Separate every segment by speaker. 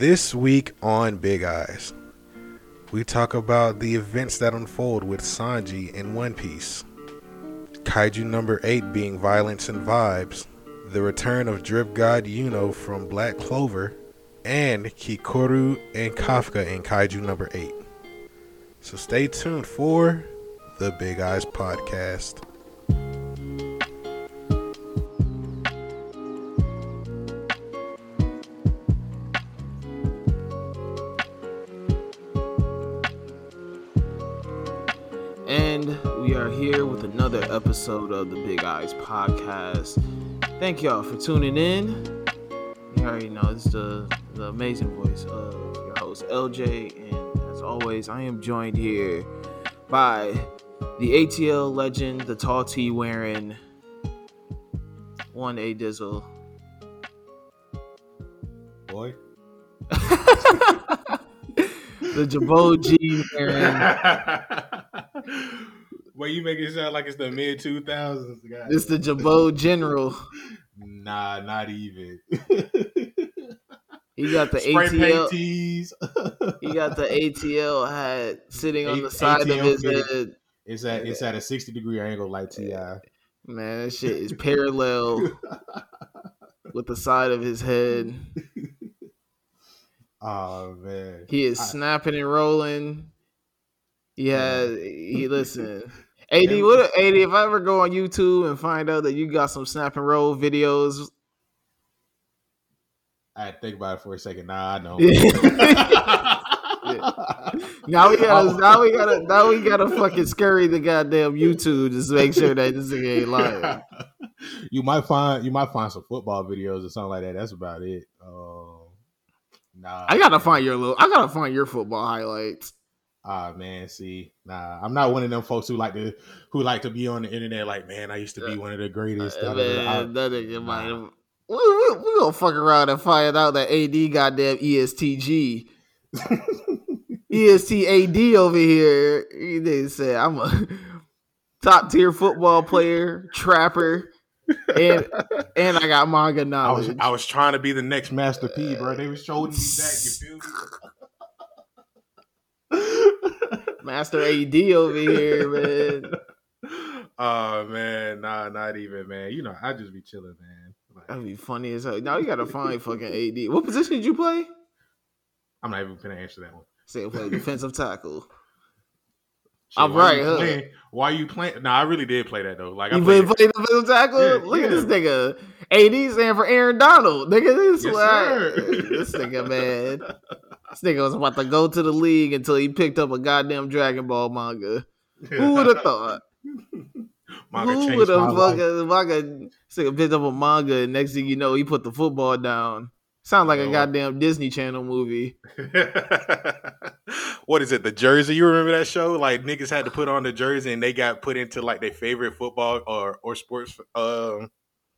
Speaker 1: This week on Big Eyes, we talk about the events that unfold with Sanji in One Piece, Kaiju number 8 being Violence and Vibes, the return of Drip God Yuno from Black Clover, and Kikoru and Kafka in Kaiju number 8. So stay tuned for the Big Eyes Podcast.
Speaker 2: Episode of the Big Eyes Podcast. Thank y'all for tuning in. You already know it's the, the amazing voice of your host LJ, and as always, I am joined here by the ATL legend, the tall T wearing one A Dizzle.
Speaker 1: Boy.
Speaker 2: the Jabot G wearing.
Speaker 1: well, you make it sound like it's the mid 2000s, guys.
Speaker 2: It's the Jabot General.
Speaker 1: Nah, not even.
Speaker 2: He got the
Speaker 1: Spray
Speaker 2: ATL. He got the ATL hat sitting on the side of his head.
Speaker 1: It's at it's at a 60 degree angle like Ti.
Speaker 2: Eh, man, that shit is parallel with the side of his head.
Speaker 1: Oh man.
Speaker 2: He is
Speaker 1: I-
Speaker 2: snapping and rolling. He
Speaker 1: Yeah.
Speaker 2: had he listen. AD, what AD, if I ever go on YouTube and find out that you got some snap and roll videos,
Speaker 1: I had to think about it for a second. Nah, I know.
Speaker 2: now we gotta now we gotta now we gotta fucking scurry the goddamn YouTube just to make sure that this nigga ain't lying.
Speaker 1: you might find you might find some football videos or something like that. That's about it. Um, nah,
Speaker 2: I gotta find your little I gotta find your football highlights.
Speaker 1: Ah man, see, nah, I'm not one of them folks who like to who like to be on the internet. Like, man, I used to be one of the greatest.
Speaker 2: Uh, man,
Speaker 1: I-
Speaker 2: that nigga
Speaker 1: nah.
Speaker 2: might have. We, we, we gonna fuck around and find out that AD goddamn ESTG. ESTAD over here. He didn't say I'm a top tier football player, trapper, and and I got manga
Speaker 1: I was
Speaker 2: knowledge.
Speaker 1: I was trying to be the next Master P, bro. They was showing me that. You feel me?
Speaker 2: Master AD over here, man.
Speaker 1: Oh man, nah, not even, man. You know, I just be chilling, man. Like,
Speaker 2: That'd be funny as hell. Now you gotta find fucking AD. What position did you play?
Speaker 1: I'm not even gonna answer that one.
Speaker 2: Say play defensive tackle.
Speaker 1: Shit,
Speaker 2: I'm right, huh?
Speaker 1: Playing, why you playing? Nah, I really did play that though. Like I
Speaker 2: You
Speaker 1: played.
Speaker 2: been playing defensive tackle?
Speaker 1: Yeah,
Speaker 2: Look at this nigga. AD stand for Aaron Donald. Nigga, this
Speaker 1: Yes, sir.
Speaker 2: this nigga man. This nigga was about to go to the league until he picked up a goddamn Dragon Ball manga. Who would have thought?
Speaker 1: Manga
Speaker 2: Who would have fucking manga? This nigga picked up a manga, and next thing you know, he put the football down. Sounds like a
Speaker 1: Yo.
Speaker 2: goddamn Disney Channel movie.
Speaker 1: what is it? The jersey? You remember that show? Like niggas had to put on the jersey, and they got put into like their favorite football or or sports. Um,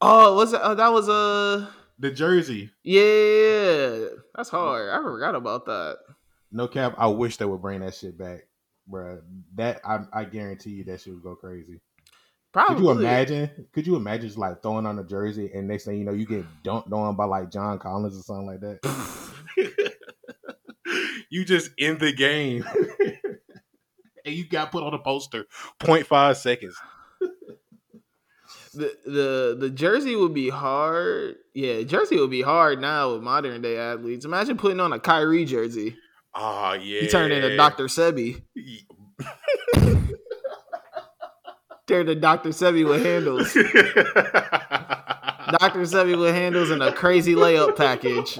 Speaker 2: Oh, was it? Oh, that was a.
Speaker 1: the jersey.
Speaker 2: yeah, that's hard. I forgot about that.
Speaker 1: No cap. I wish they would bring that shit back, bruh. That I, I guarantee you that shit would go crazy.
Speaker 2: Probably.
Speaker 1: Could you imagine? Could you imagine just like throwing on a jersey and next thing you know you get dunked on by like John Collins or something like that? you just in the game. and you got put on a poster 0.5 seconds.
Speaker 2: The the the jersey would be hard. Yeah, jersey would be hard now with modern day athletes. Imagine putting on a Kyrie jersey.
Speaker 1: Oh yeah.
Speaker 2: He turned into Dr. Sebi. Turned to Dr. Sebi with handles. Dr. Sebi with handles and a crazy layup package.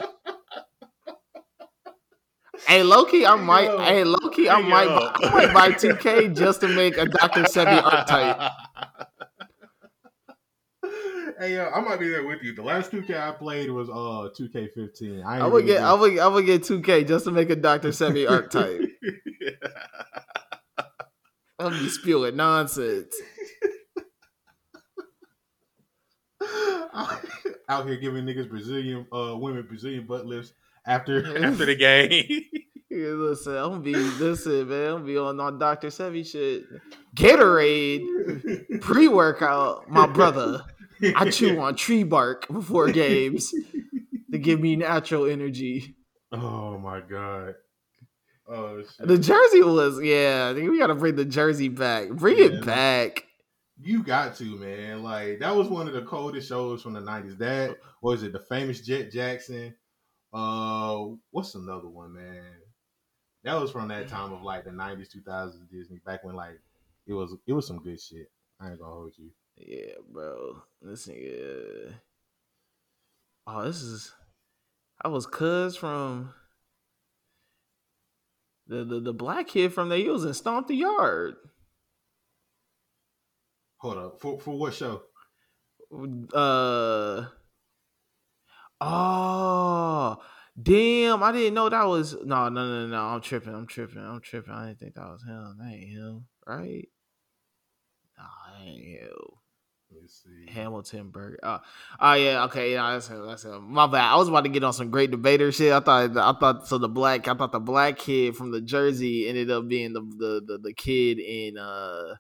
Speaker 2: Hey, Loki, I might.
Speaker 1: Yo.
Speaker 2: Hey, Loki, I might. Buy, I might buy 2K just to make a Dr. Sebi archetype.
Speaker 1: Hey yo, I might be there with you. The last 2K I played was uh 2K15. I, ain't
Speaker 2: I would
Speaker 1: really
Speaker 2: get.
Speaker 1: do-
Speaker 2: I would. I would get 2K just to make a Dr. Sebi archetype. I'll be spewing nonsense.
Speaker 1: Out here giving niggas Brazilian uh women Brazilian butt lifts after after the game.
Speaker 2: Yeah, listen, I'm gonna be listen, man. I'm gonna be on on Dr. Sebi shit. Gatorade pre workout, my brother. I chew on tree bark before games to give me natural energy.
Speaker 1: Oh my god. Oh shit.
Speaker 2: The jersey was yeah. I think we gotta bring the jersey back. Bring
Speaker 1: Yeah,
Speaker 2: it back.
Speaker 1: You got to, man. Like that was one of the coldest shows from the nineties. That was it, the famous Jett Jackson. Uh what's another one, man? That was from that time of like the nineties, two thousands Disney, back when like it was it was some good shit. I ain't gonna hold you.
Speaker 2: Yeah, bro. This nigga. Oh, this is. I was cuz from the, the the black kid from the he was in Stomp the Yard.
Speaker 1: Hold up. For for what show?
Speaker 2: Uh oh damn! I didn't know that was no no no no. I'm tripping. I'm tripping. I'm tripping. I didn't think that was him. That ain't him, right? Nah, that ain't him.
Speaker 1: Let me see.
Speaker 2: Hamilton Burger. Oh, oh yeah, okay, yeah, that's him. That's him. My bad. I was about to get on some great debater shit. I thought, I thought so. The black, I thought the black kid from the Jersey ended up being the the the, the kid in uh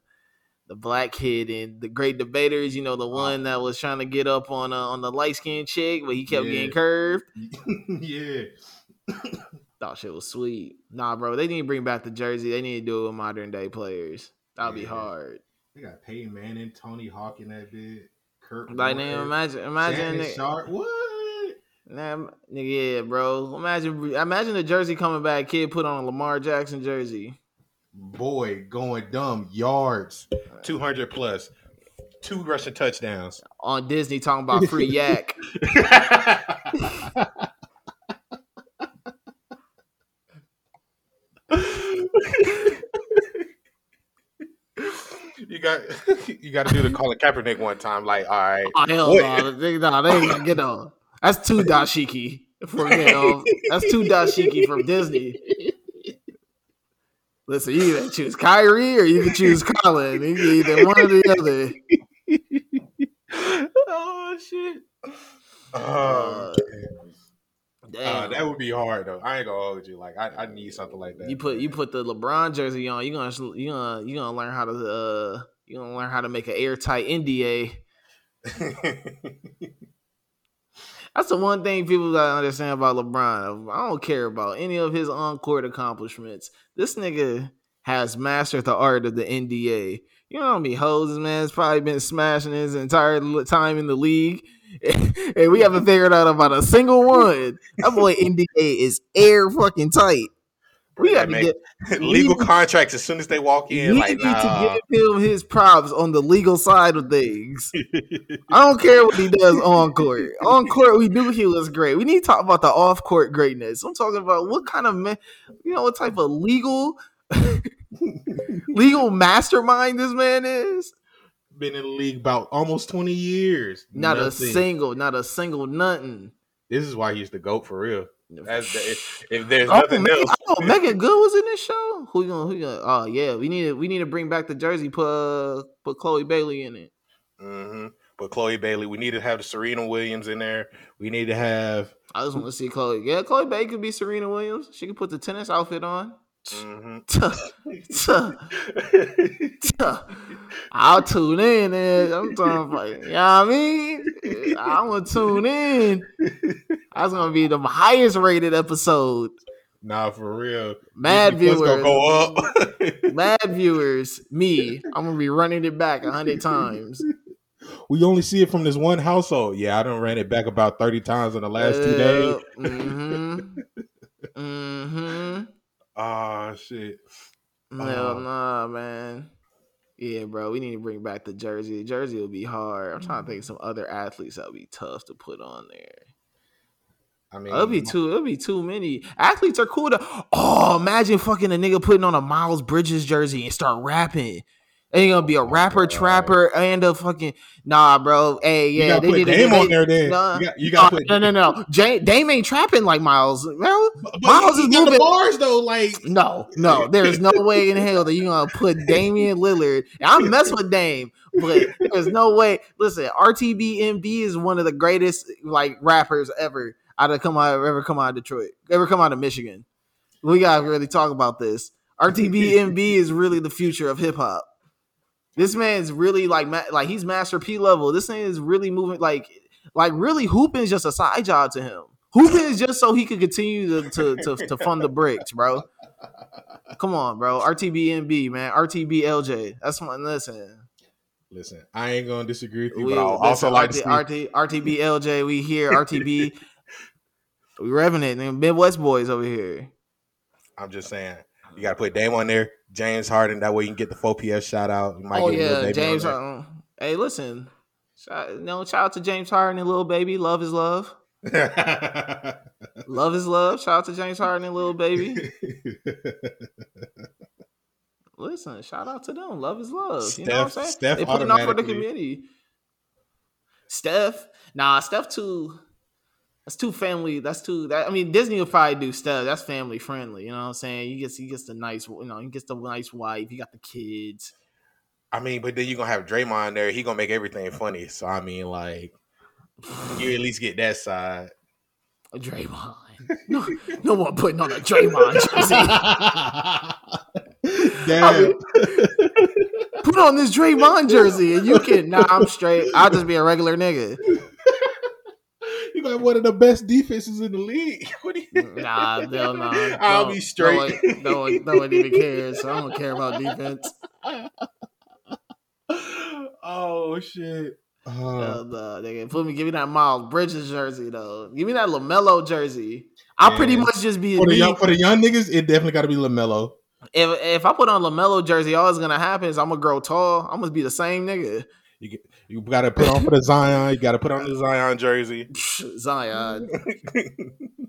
Speaker 2: the black kid in the great debaters. You know, the one that was trying to get up on uh, on the light skinned chick, but he kept
Speaker 1: Yeah.
Speaker 2: getting curved.
Speaker 1: yeah.
Speaker 2: Thought shit was sweet. Nah, bro, they need to bring back the Jersey. They need to do it with modern day players. That'll be hard.
Speaker 1: They got Peyton Manning, Tony Hawk in that bit. Kurt
Speaker 2: Like,
Speaker 1: Warner,
Speaker 2: name, imagine, imagine.
Speaker 1: Shannon Sharpe. What?
Speaker 2: Nah, nigga, yeah, bro. Imagine, imagine the jersey coming back. Kid put on a Lamar Jackson jersey.
Speaker 1: Boy, going dumb. Yards. 200. Two rushing touchdowns.
Speaker 2: on Disney talking about free yak.
Speaker 1: you got you got to do the Colin Kaepernick one time. Like, all right,
Speaker 2: Oh, hell
Speaker 1: What?
Speaker 2: no, they, no, they ain't gonna get on. That's two dashiki from you know, That's two dashiki from Disney. Listen, you can choose Kyrie or you can choose Colin. You can either one or the other.
Speaker 1: oh shit. Oh,
Speaker 2: Uh,
Speaker 1: uh, that would be hard though. I ain't gonna hold you. Like, I, I need something like that.
Speaker 2: you put you put the LeBron jersey on, you gonna you gonna you gonna learn how to uh you gonna learn how to make an airtight NDA. That's the one thing people gotta understand about LeBron. I don't care about any of his on court accomplishments. This nigga has mastered the art of the NDA. You know how many hoes man, man's probably been smashing his entire time in the league, and we haven't figured out about a single one. That boy NDA is air fucking tight. We got to get
Speaker 1: legal
Speaker 2: we-
Speaker 1: contracts as soon as they walk in.
Speaker 2: we
Speaker 1: Like,
Speaker 2: need
Speaker 1: nah.
Speaker 2: to give him his props on the legal side of things. I don't care what he does on court. On court, we knew he was great. We need to talk about the off court greatness. I'm talking about what kind of man, you know, what type of legal, legal mastermind this man is.
Speaker 1: Been in the league about almost twenty years.
Speaker 2: Not a single, not a single nothing.
Speaker 1: This is why he's the goat for real. The, if, if there's
Speaker 2: Oh,
Speaker 1: nothing
Speaker 2: Megan,
Speaker 1: else.
Speaker 2: oh, Meagan Good was in this show. Who you gonna? Who you gonna? Oh yeah, we need to we need to bring back the jersey. Put uh, put Chloe Bailey in it.
Speaker 1: hmm But Chloe Bailey, we need to have the Serena Williams in there. We need to have.
Speaker 2: I just want to see Chloe. Yeah, Chloe Bailey could be Serena Williams. She could put the tennis outfit on.
Speaker 1: hmm
Speaker 2: tuh. I'll tune in. And I'm talking about, you know what I mean? I'm gonna tune in. That's gonna be the highest rated episode.
Speaker 1: nah, for real.
Speaker 2: Mad viewers,
Speaker 1: gonna go up.
Speaker 2: mad viewers. Me, I'm gonna be running it back a hundred times.
Speaker 1: we only see it from this one household. Yeah, I done ran it back about thirty times in the last two days.
Speaker 2: Mm-hmm. Mm-hmm.
Speaker 1: Ah, shit.
Speaker 2: Hell
Speaker 1: Oh.
Speaker 2: nah, man. Yeah, bro. We need to bring back the jersey. Jersey will be hard. I'm trying to think of some other athletes that would be tough to put on there.
Speaker 1: I mean,
Speaker 2: It'll be too. It'll be too many. Athletes are cool to. Oh, imagine fucking a nigga putting on a Miles Bridges jersey and start rapping. And you're gonna be a rapper, trapper, and a fucking nah, bro. Hey, yeah, they
Speaker 1: Dame
Speaker 2: they-
Speaker 1: on there. Then
Speaker 2: Nah.
Speaker 1: you got, you
Speaker 2: No,
Speaker 1: gotta put
Speaker 2: no, no, no. Jay, Dame ain't trapping like Miles.
Speaker 1: But
Speaker 2: Miles is
Speaker 1: got the
Speaker 2: moving-
Speaker 1: bars though. Like
Speaker 2: no, no. There's no way in hell that you're gonna put Damian Lillard. And I mess with Dame, but there's no way. Listen, RTBMB is one of the greatest like rappers ever out of come out ever come out of Detroit, ever come out of Michigan. We gotta really talk about this. RTBMB is really the future of hip hop. This man's really like like he's Master P level. This thing is really moving like like really hooping is just a side job to him. hooping is just so he could continue to, to, to, to fund the bricks, bro. Come on, bro. RTBNB, man. RTBLJ. That's my listen.
Speaker 1: Listen, I ain't gonna disagree with you,
Speaker 2: We
Speaker 1: but I also
Speaker 2: listen,
Speaker 1: like
Speaker 2: RT,
Speaker 1: to see
Speaker 2: RT, RTBLJ. We here. RTB. we revving it. Midwest boys over here.
Speaker 1: I'm just saying, you gotta put Dame on there, James Harden. That way you can get the 4 PS shout out. You might
Speaker 2: Oh
Speaker 1: get
Speaker 2: yeah, James. Harden. Um, hey, listen. Shout, you know, shout out to James Harden and Lil Baby. Love is love. Love is love. Shout out to James Harden and Lil Baby. Listen, shout out to them. Love is love. You know what I'm saying?
Speaker 1: Steph
Speaker 2: they putting on for the community. Steph, nah, Steph too. That's too family. That's too. That I mean, Disney will probably do stuff That's family friendly. You know what I'm saying? He gets he gets the nice. You know, he gets the nice wife. He got the kids.
Speaker 1: I mean, but then you're gonna have Draymond there. He gonna make everything funny. So I mean, like, you at least get that side.
Speaker 2: A Draymond. No, no one putting on a Draymond jersey.
Speaker 1: Damn.
Speaker 2: Put on this Draymond jersey, and you can. Nah, I'm straight. I'll just be a regular nigga.
Speaker 1: One of the best defenses in the league. What do you?
Speaker 2: Nah, hell no.
Speaker 1: I'll be straight.
Speaker 2: No one, no one, no one even cares. I don't care about defense.
Speaker 1: oh shit. Oh,
Speaker 2: Hell uh, no, nigga. Put me, give me that Miles Bridges jersey though. Give me that LaMelo jersey. I'll pretty much just be
Speaker 1: for the young for the young niggas, it definitely got to be LaMelo.
Speaker 2: If if I put on LaMelo jersey, all that's gonna happen is I'm gonna grow tall. I'm gonna be the same nigga.
Speaker 1: You get, you got to put on for the Zion. You got to put on the Zion jersey.
Speaker 2: Zion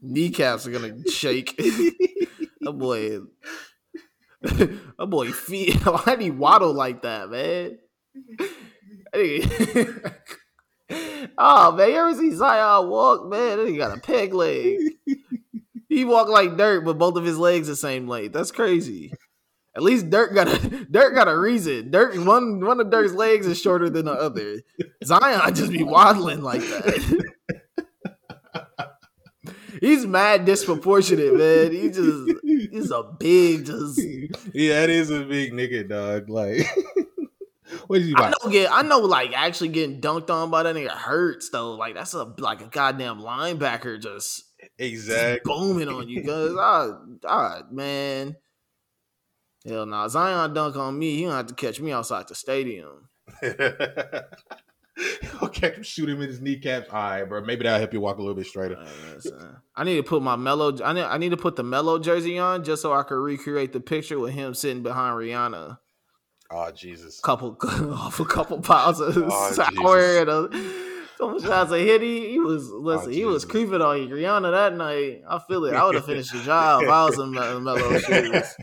Speaker 2: kneecaps are gonna shake. that boy, that boy feet. Why did he waddle like that, man? Oh man, you ever see Zion walk, man? He got a peg leg. He walk like Dirk, but both of his legs the same length. That's crazy. At least Dirk got a Dirk got a reason. Dirk one one of Dirk's legs is shorter than the other. Zion just be waddling like that. He's mad disproportionate, man. He just he's a big just
Speaker 1: yeah, that is a big nigga, dog. Like, what what is he
Speaker 2: I know get I know like actually getting dunked on by that nigga hurts though. Like that's a like a goddamn linebacker just, just
Speaker 1: Exactly.
Speaker 2: booming on you guys. Ah, ah, man. Hell no, Zion dunk on me. He don't have to catch me outside the stadium.
Speaker 1: okay, shoot him in his kneecaps. All right, bro. Maybe that'll help you walk a little bit straighter.
Speaker 2: Listen, I need to put my Melo. I need, I need to put the Melo jersey on just so I could recreate the picture with him sitting behind Rihanna.
Speaker 1: Oh Jesus.
Speaker 2: Couple off a couple piles of
Speaker 1: Oh,
Speaker 2: sour and a, some shots of hitty. He was listen. he was creeping on you, Rihanna, that night. I feel it. I would have finished the job. if I was in Mel- Melo shoes.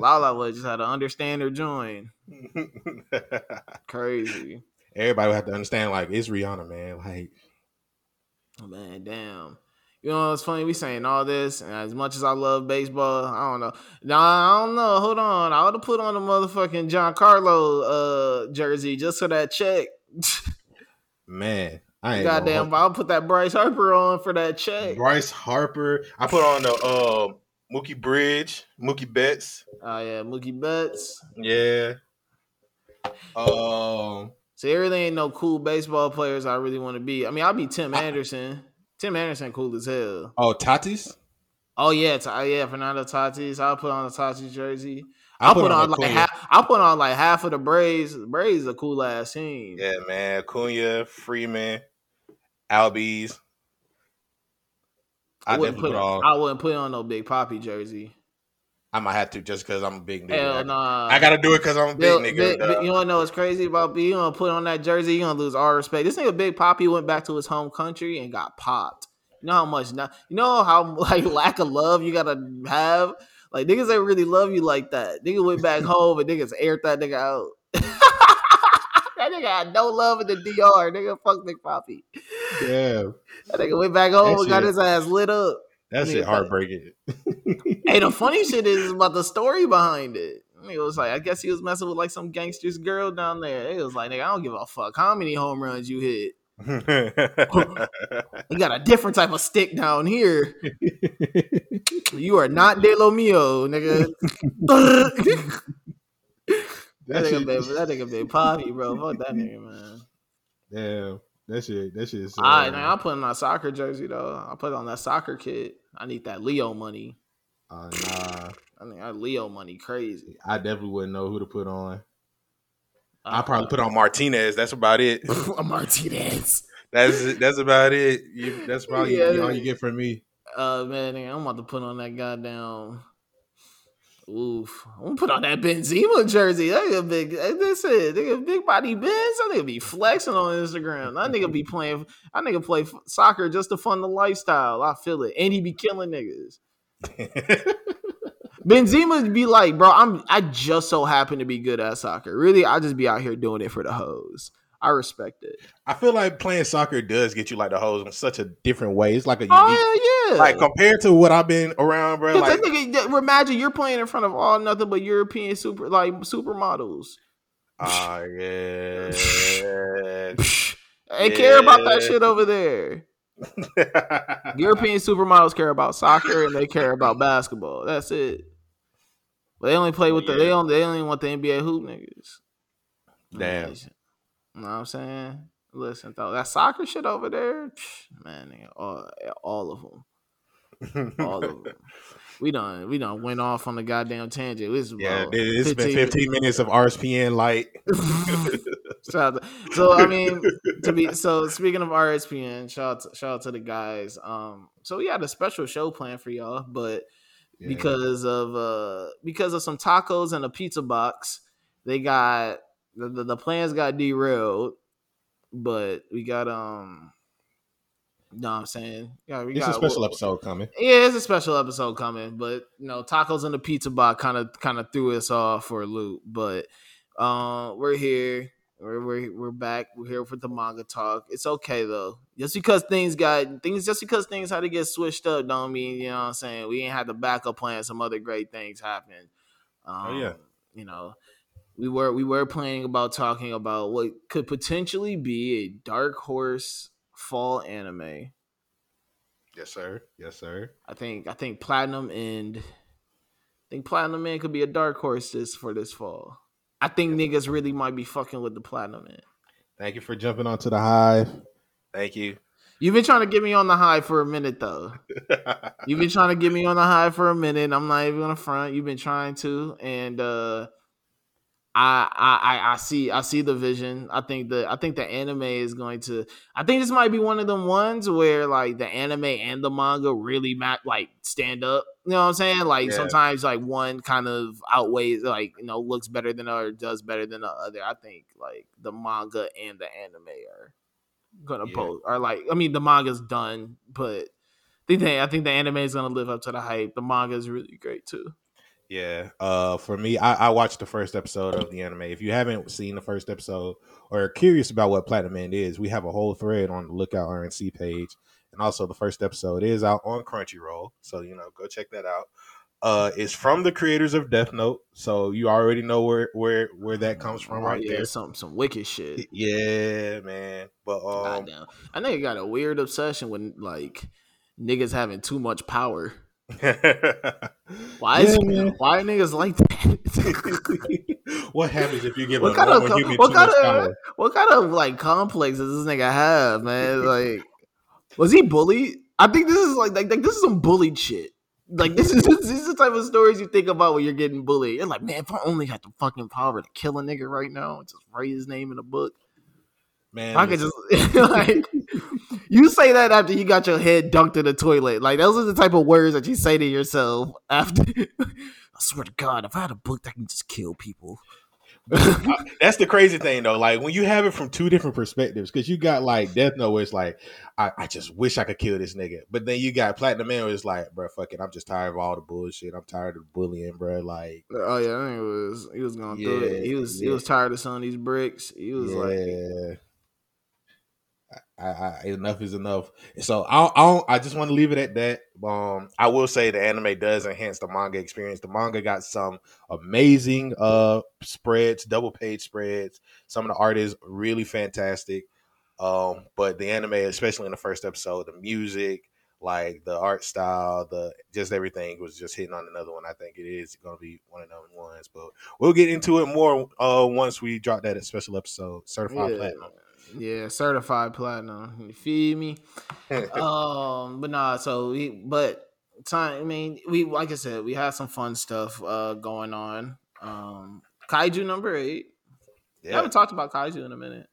Speaker 2: Lala would just had to understand her join. Crazy.
Speaker 1: Everybody would have to understand, like, it's Rihanna, man. Like,
Speaker 2: Man, damn. You know what's funny? We saying all this, and as much as I love baseball, I don't know. Nah, I don't know. Hold on. I would have put on the motherfucking Giancarlo uh jersey just for that check.
Speaker 1: man, I ain't
Speaker 2: Goddamn, I'll put that Bryce Harper on for that check.
Speaker 1: Bryce Harper. I put on the uh, Mookie Bridge, Mookie Betts.
Speaker 2: Oh yeah, Mookie Betts.
Speaker 1: Yeah. Um.
Speaker 2: See, everything ain't no cool baseball players I really want to be. I mean, I'll be Tim Anderson. Tim Anderson, cool as hell.
Speaker 1: Oh, Tatis.
Speaker 2: Oh yeah, t- yeah, Fernando Tatis. I'll put on the Tatis jersey.
Speaker 1: I
Speaker 2: I'll put, on, like half. I'll put on like half of the Braves. The Braves a cool ass team.
Speaker 1: Yeah, man. Acuña, Freeman, Albies. I,
Speaker 2: I wouldn't put. on. I wouldn't put on no Big Papi jersey.
Speaker 1: I might have to just because I'm a big nigga.
Speaker 2: Hell
Speaker 1: I,
Speaker 2: nah.
Speaker 1: I gotta do it because I'm a big nigga.
Speaker 2: Big- you wanna know what's crazy about B? You gonna put on that jersey, you gonna lose all respect. This nigga Big Papi went back to his home country and got popped. You know how much now you know how like lack of love you gotta have? Like niggas ain't really love you like that. Nigga went back home and niggas aired that nigga out. Had no love in the DR. Nigga fuck Big Papi.
Speaker 1: yeah,
Speaker 2: That nigga went back home
Speaker 1: That
Speaker 2: and got
Speaker 1: shit-
Speaker 2: his ass lit up.
Speaker 1: that
Speaker 2: Nigga,
Speaker 1: shit heartbreaking.
Speaker 2: Hey, the funny shit is about the story behind it. It was like, I guess he was messing with like some gangster's girl down there. It was like, nigga, I don't give a fuck how many home runs you hit. You got a different type of stick down here. You are not De Lo Mio, nigga. That,
Speaker 1: that
Speaker 2: nigga
Speaker 1: shit,
Speaker 2: been, that nigga been poppy, bro. Fuck that nigga, man.
Speaker 1: damn. That shit. That shit.
Speaker 2: Uh, I, I'll put on my soccer jersey though. I'll put on that soccer kit. I need that Leo money.
Speaker 1: Uh, nah.
Speaker 2: I mean, our Leo money crazy.
Speaker 1: I definitely wouldn't know who to put on. Uh, I probably put on Martinez. That's about it.
Speaker 2: Martinez.
Speaker 1: That's that's about it. You, that's probably yeah. all you get from me.
Speaker 2: Uh man, I'm about to put on that goddamn. Oof! I'm gonna put on that Benzema jersey. That nigga big. That's it. Nigga big body Benz. That nigga be flexing on Instagram. That nigga be playing. That nigga play soccer just to fund the lifestyle. I feel it, and he be killing niggas. Benzema be like, bro, I'm I just so happen to be good at soccer. Really, I just be out here doing it for the hoes. I respect it.
Speaker 1: I feel like playing soccer does get you like the hoes in such a different way. It's like a
Speaker 2: oh, unique, oh yeah,
Speaker 1: like compared to what I've been around, bro. Like,
Speaker 2: nigga, imagine you're playing in front of all nothing but European super like supermodels.
Speaker 1: Uh, yeah.
Speaker 2: they yeah. care about that shit over there. European supermodels care about soccer and they care about basketball. That's it. But they only play with the they only they only want the NBA hoop niggas.
Speaker 1: Damn.
Speaker 2: You know what I'm saying? Listen, though, that soccer shit over there, man, all, all of them, all of them. We done, we done went off on the goddamn tangent. It's
Speaker 1: yeah, it's 15 been 15 minutes of RSPN light.
Speaker 2: so I mean, to be so speaking of RSPN, shout out to, shout out to the guys. Um, so we had a special show planned for y'all, but yeah. because of uh because of some tacos and a pizza box, they got the, the, the plans got derailed, but we got um you know what I'm saying?
Speaker 1: Yeah, we it's got, a special episode coming.
Speaker 2: Yeah, it's a special episode coming, but you know, tacos in the pizza box kind of kind of threw us off for a loop. But uh, we're here. We're, we're we're back. We're here for the manga talk. It's okay though. Just because things got things, just because things had to get switched up, don't mean you know what I'm saying. We ain't had the backup plan. Some other great things happen. Um,
Speaker 1: oh yeah. Um,
Speaker 2: you know, we were we were planning about talking about what could potentially be a dark horse fall anime.
Speaker 1: Yes, sir. Yes, sir.
Speaker 2: I think I think Platinum End. I think Platinum End could be a dark horse this for this fall. I think niggas really might be fucking with the Platinum End.
Speaker 1: Thank you for jumping onto the hive. Thank you.
Speaker 2: You've been trying to get me on the high for a minute though. You've been trying to get me on the high for a minute. I'm not even gonna front. You've been trying to, and uh I, I I see I see the vision. I think the I think the anime is going to. I think this might be one of them ones where like the anime and the manga really mat like stand up. You know what I'm saying? Like yeah. sometimes like one kind of outweighs like you know looks better than the other, does better than the other. I think like the manga and the anime are gonna yeah. post are like I mean the manga's done, but I think they, I think the anime is gonna live up to the hype. The manga is really great too.
Speaker 1: Yeah. Uh, for me, I, I, watched the first episode of the anime. If you haven't seen the first episode or curious about what Platinum End is, we have a whole thread on the Lookout RNC page, and also the first episode is out on Crunchyroll. So you know, go check that out. Uh, it's from the creators of Death Note, so you already know where where where that comes from, oh, right
Speaker 2: yeah,
Speaker 1: there.
Speaker 2: Some some wicked shit.
Speaker 1: Yeah, man. But um,
Speaker 2: I know you got a weird obsession with like niggas having too much power. why is yeah, why niggas like
Speaker 1: that? what happens if you give
Speaker 2: what
Speaker 1: a
Speaker 2: kind of, what kind of, power? What kind of like complex does this nigga have, man? Like, was he bullied? I think this is like, like, like this is some bullied shit. Like this is this is the type of stories you think about when you're getting bullied. You're like, man, if I only had the fucking power to kill a nigga right now and just write his name in a book.
Speaker 1: Man,
Speaker 2: I could just like you say that after you got your head dunked in the toilet. Like those are the type of words that you say to yourself after. I swear to God, if I had a book that can just kill people.
Speaker 1: That's the crazy thing though. Like when you have it from two different perspectives, because you got like Death Note, where it's like, I, I, just wish I could kill this nigga. But then you got Platinum Man, where it's like, bro, fuck it, I'm just tired of all the bullshit. I'm tired of bullying, bro. Like,
Speaker 2: oh yeah, I think it was he was going through yeah, it. He was yeah. he was tired of some of these bricks. He was yeah. like,
Speaker 1: I, I, enough is enough. So I, I, I just want to leave it at that. Um, I will say the anime does enhance the manga experience. The manga got some amazing uh spreads, double page spreads. Some of the art is really fantastic. Um, but the anime, especially in the first episode, the music, like the art style, the just everything was just hitting on another one. I think it is going to be one of them ones, but we'll get into it more uh once we drop that special episode, certified yeah. platinum.
Speaker 2: Yeah, certified platinum. You feed me? um, but nah. So we, but time. I mean, we like I said, we had some fun stuff uh going on. Um, Kaiju number eight. Yeah. I haven't talked about Kaiju in a minute.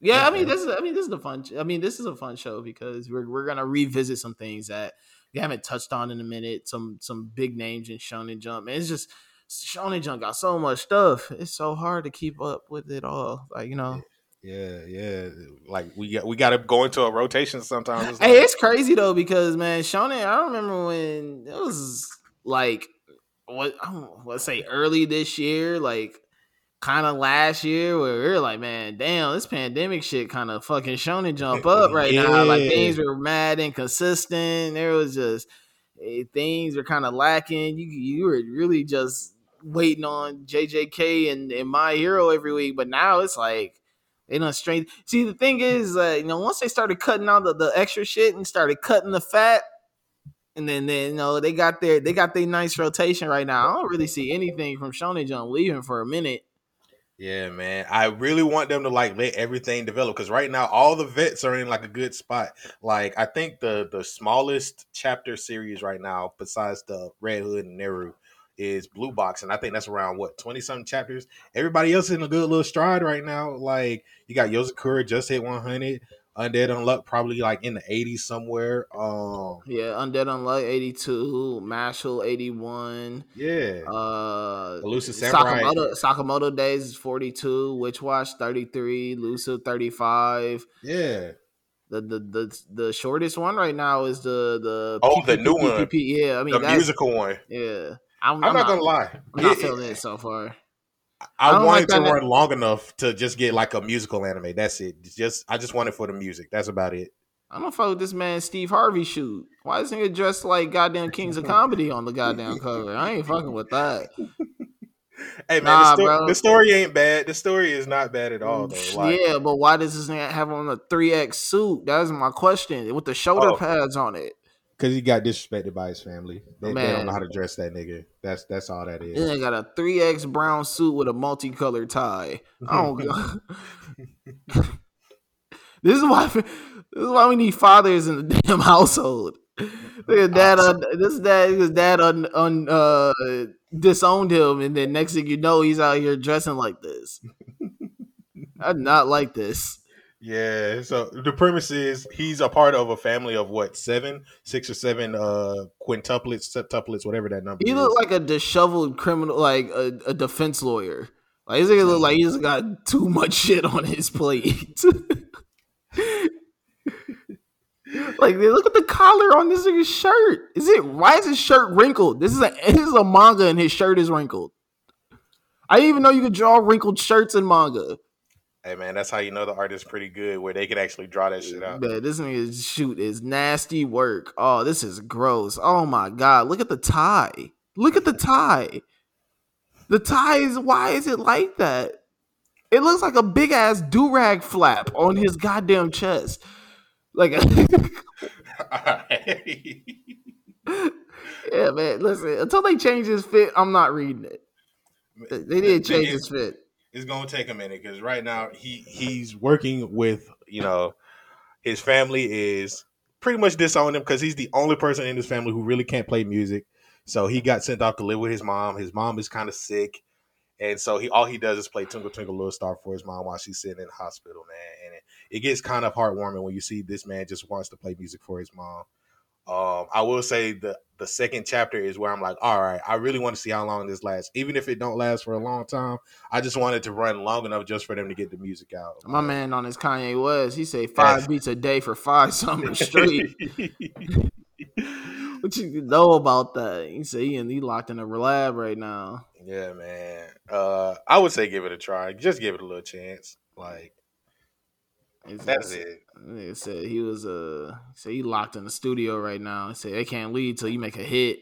Speaker 2: Yeah, yeah I mean, man. this is. I mean, this is a fun. I mean, this is a fun show because we're we're gonna revisit some things that we haven't touched on in a minute. Some some big names in Shonen Jump. Man, it's just Shonen Jump got so much stuff. It's so hard to keep up with it all. Like you know.
Speaker 1: Yeah, yeah. Yeah. Like we got we got to go into a rotation sometimes.
Speaker 2: It's hey, it's crazy though because man, Shonen. I remember when it was like what let's say early this year, like kind of last year where we are like, man, damn, this pandemic shit kind of fucking Shonen Jump up right yeah. now. Like things were mad inconsistent. There was just eh, things were kind of lacking. You you were really just waiting on JJK and, and My Hero every week, but now it's like they don't strength. See, the thing is, uh, you know, once they started cutting out the, the extra shit and started cutting the fat, and then, then you know they got their they got their nice rotation right now. I don't really see anything from Shonen Jump leaving for a minute.
Speaker 1: Yeah, man. I really want them to like let everything develop because right now all the vets are in like a good spot. Like I think the the smallest chapter series right now, besides the Red Hood and Neru, is Blue Box, and I think that's around what twenty something chapters. Everybody else in a good little stride right now. Like you got Yozakura just hit one hundred. Undead Unluck probably like in the 80s somewhere. Um
Speaker 2: Yeah, Undead Unluck 82, Mashle 81.
Speaker 1: Yeah.
Speaker 2: Uh
Speaker 1: Elusive Samurai.
Speaker 2: Sakamoto, Sakamoto Days is 42, Witch Watch 33, Lucid 35.
Speaker 1: Yeah.
Speaker 2: The, the the the shortest one right now is the the
Speaker 1: oh the new one
Speaker 2: yeah I mean
Speaker 1: the musical one
Speaker 2: yeah
Speaker 1: I'm, I'm, I'm not, not, gonna lie.
Speaker 2: I'm not it, feeling it so far.
Speaker 1: I, I wanted like to run long enough to just get like a musical anime. That's it. Just I just want it for the music. That's about it.
Speaker 2: I don't fuck with this man Steve Harvey shoot. Why is he dressed like goddamn Kings of Comedy on the goddamn cover? I ain't fucking with that.
Speaker 1: Hey man, nah, the, sto- the, story ain't bad. The story is not bad at all, though.
Speaker 2: Like, yeah, but why does this man have on a three X suit? That is my question. With the shoulder oh. pads on it
Speaker 1: because he got disrespected by his family. They, they, don't know how to dress that nigga. That's that's all that is.
Speaker 2: He got a three X brown suit with a multicolored tie. Oh god. this is why this is why we need fathers in the damn household. dad, uh, this dad, his dad un, un, uh, disowned him, and then next thing you know, he's out here dressing like this. I not like this.
Speaker 1: Yeah. So the premise is he's a part of a family of what seven, six or seven uh quintuplets, septuplets, whatever that number.
Speaker 2: He
Speaker 1: is.
Speaker 2: looked like a disheveled criminal, like a, a defense lawyer. Like he's look like he's got too much shit on his plate. like look at the collar on this nigga's shirt. Is it why is his shirt wrinkled? This is a this is a manga and his shirt is wrinkled. I didn't even know you could draw wrinkled shirts in manga.
Speaker 1: Hey man, that's how you know the art is pretty good, where they can actually draw that shit out.
Speaker 2: Man, this nigga shoot is nasty work. Oh, this is gross. Oh my god, look at the tie. Look at the tie. The tie is why is it like that? It looks like a big ass do rag flap on his goddamn chest. Like, yeah, man. Listen, until they change his fit, I'm not reading it. They did change his fit
Speaker 1: it's gonna take a minute because right now he he's working with you know his family is pretty much disowning him because he's the only person in his family who really can't play music. So he got sent off to live with his mom. His mom is kind of sick, and so he all he does is play Twinkle Twinkle Little Star for his mom while she's sitting in the hospital, man. And it, it gets kind of heartwarming when you see this man just wants to play music for his mom. Um, I will say the the second chapter is where I'm like, all right, I really want to see how long this lasts. Even if it don't last for a long time, I just want it to run long enough just for them to get the music out.
Speaker 2: My man on his Kanye was he say five beats a day for five summers straight. what you know about that? He say he and he locked in a lab right now.
Speaker 1: Yeah, man. Uh, I would say give it a try. Just give it a little chance. Like that's it.
Speaker 2: He said he was uh said he locked in the studio right now. He said they can't leave till you make a hit.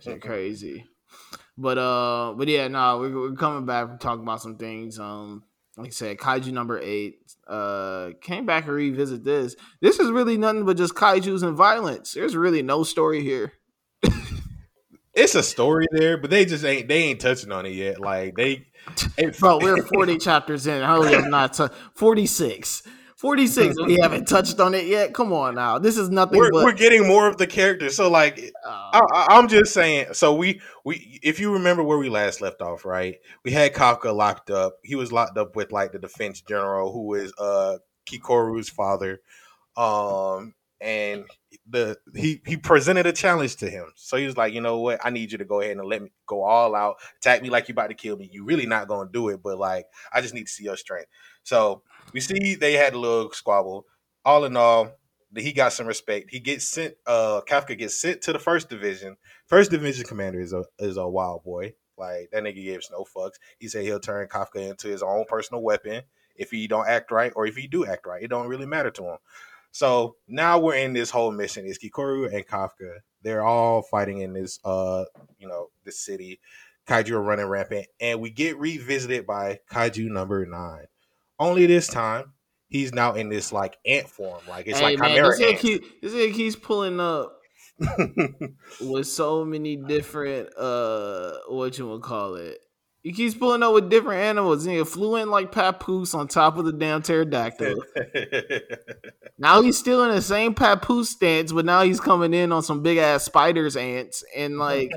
Speaker 2: Shit crazy. But uh but yeah, no, nah, we're, we're coming back and talking about some things. Um like I said, Kaiju number eight. Uh came back and revisit this. This is really nothing but just kaijus and violence. There's really no story here.
Speaker 1: It's a story there, but they just ain't they ain't touching on it yet. Like they,
Speaker 2: it, bro, we're forty chapters in. How have not t- forty six? 46 we haven't touched on it yet? Come on now. This is nothing
Speaker 1: we're,
Speaker 2: but...
Speaker 1: we're getting more of the characters so like uh, I, am just saying so we we if you remember where we last left off right? We had kafka locked up. He was locked up with like the defense general who is uh kikoru's father. Um and the he he presented a challenge to him. So he was like, you know what, I need you to go ahead and let me go all out, attack me like you about to kill me. You really not gonna do it, but like I just need to see your strength. So we see they had a little squabble. All in all, he got some respect. He gets sent. Uh, Kafka gets sent to the first division. First division commander is a is a wild boy. Like that nigga gives no fucks. He said he'll turn Kafka into his own personal weapon if he don't act right or if he do act right. It don't really matter to him. So now we're in this whole mission. It's Kikoru and Kafka. They're all fighting in this uh, you know, this city. Kaiju are running rampant, and we get revisited by Kaiju number nine. Only this time, he's now in this like ant form. Like it's hey, like man, chimera
Speaker 2: this keep, this keeps pulling up with so many different uh what you would call it he keeps pulling up with different animals. He flew in like Papoose on top of the damn pterodactyl. now he's still in the same Papoose stance, but now he's coming in on some big ass spiders, ants, and like,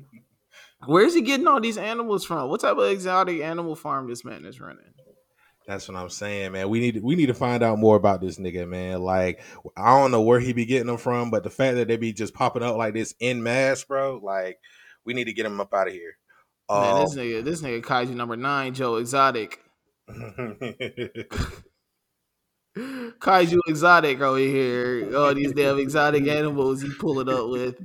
Speaker 2: where's he getting all these animals from? What type of exotic animal farm this man is running?
Speaker 1: That's what I'm saying, man. We need we need to find out more about this nigga, man. Like I don't know where he be getting them from, but the fact that they be just popping up like this in mass, bro, like we need to get him up out of here.
Speaker 2: Man, this um, nigga, this nigga Kaiju number nine, Joe Exotic. Kaiju Exotic over here. All these damn exotic animals he pulling up with.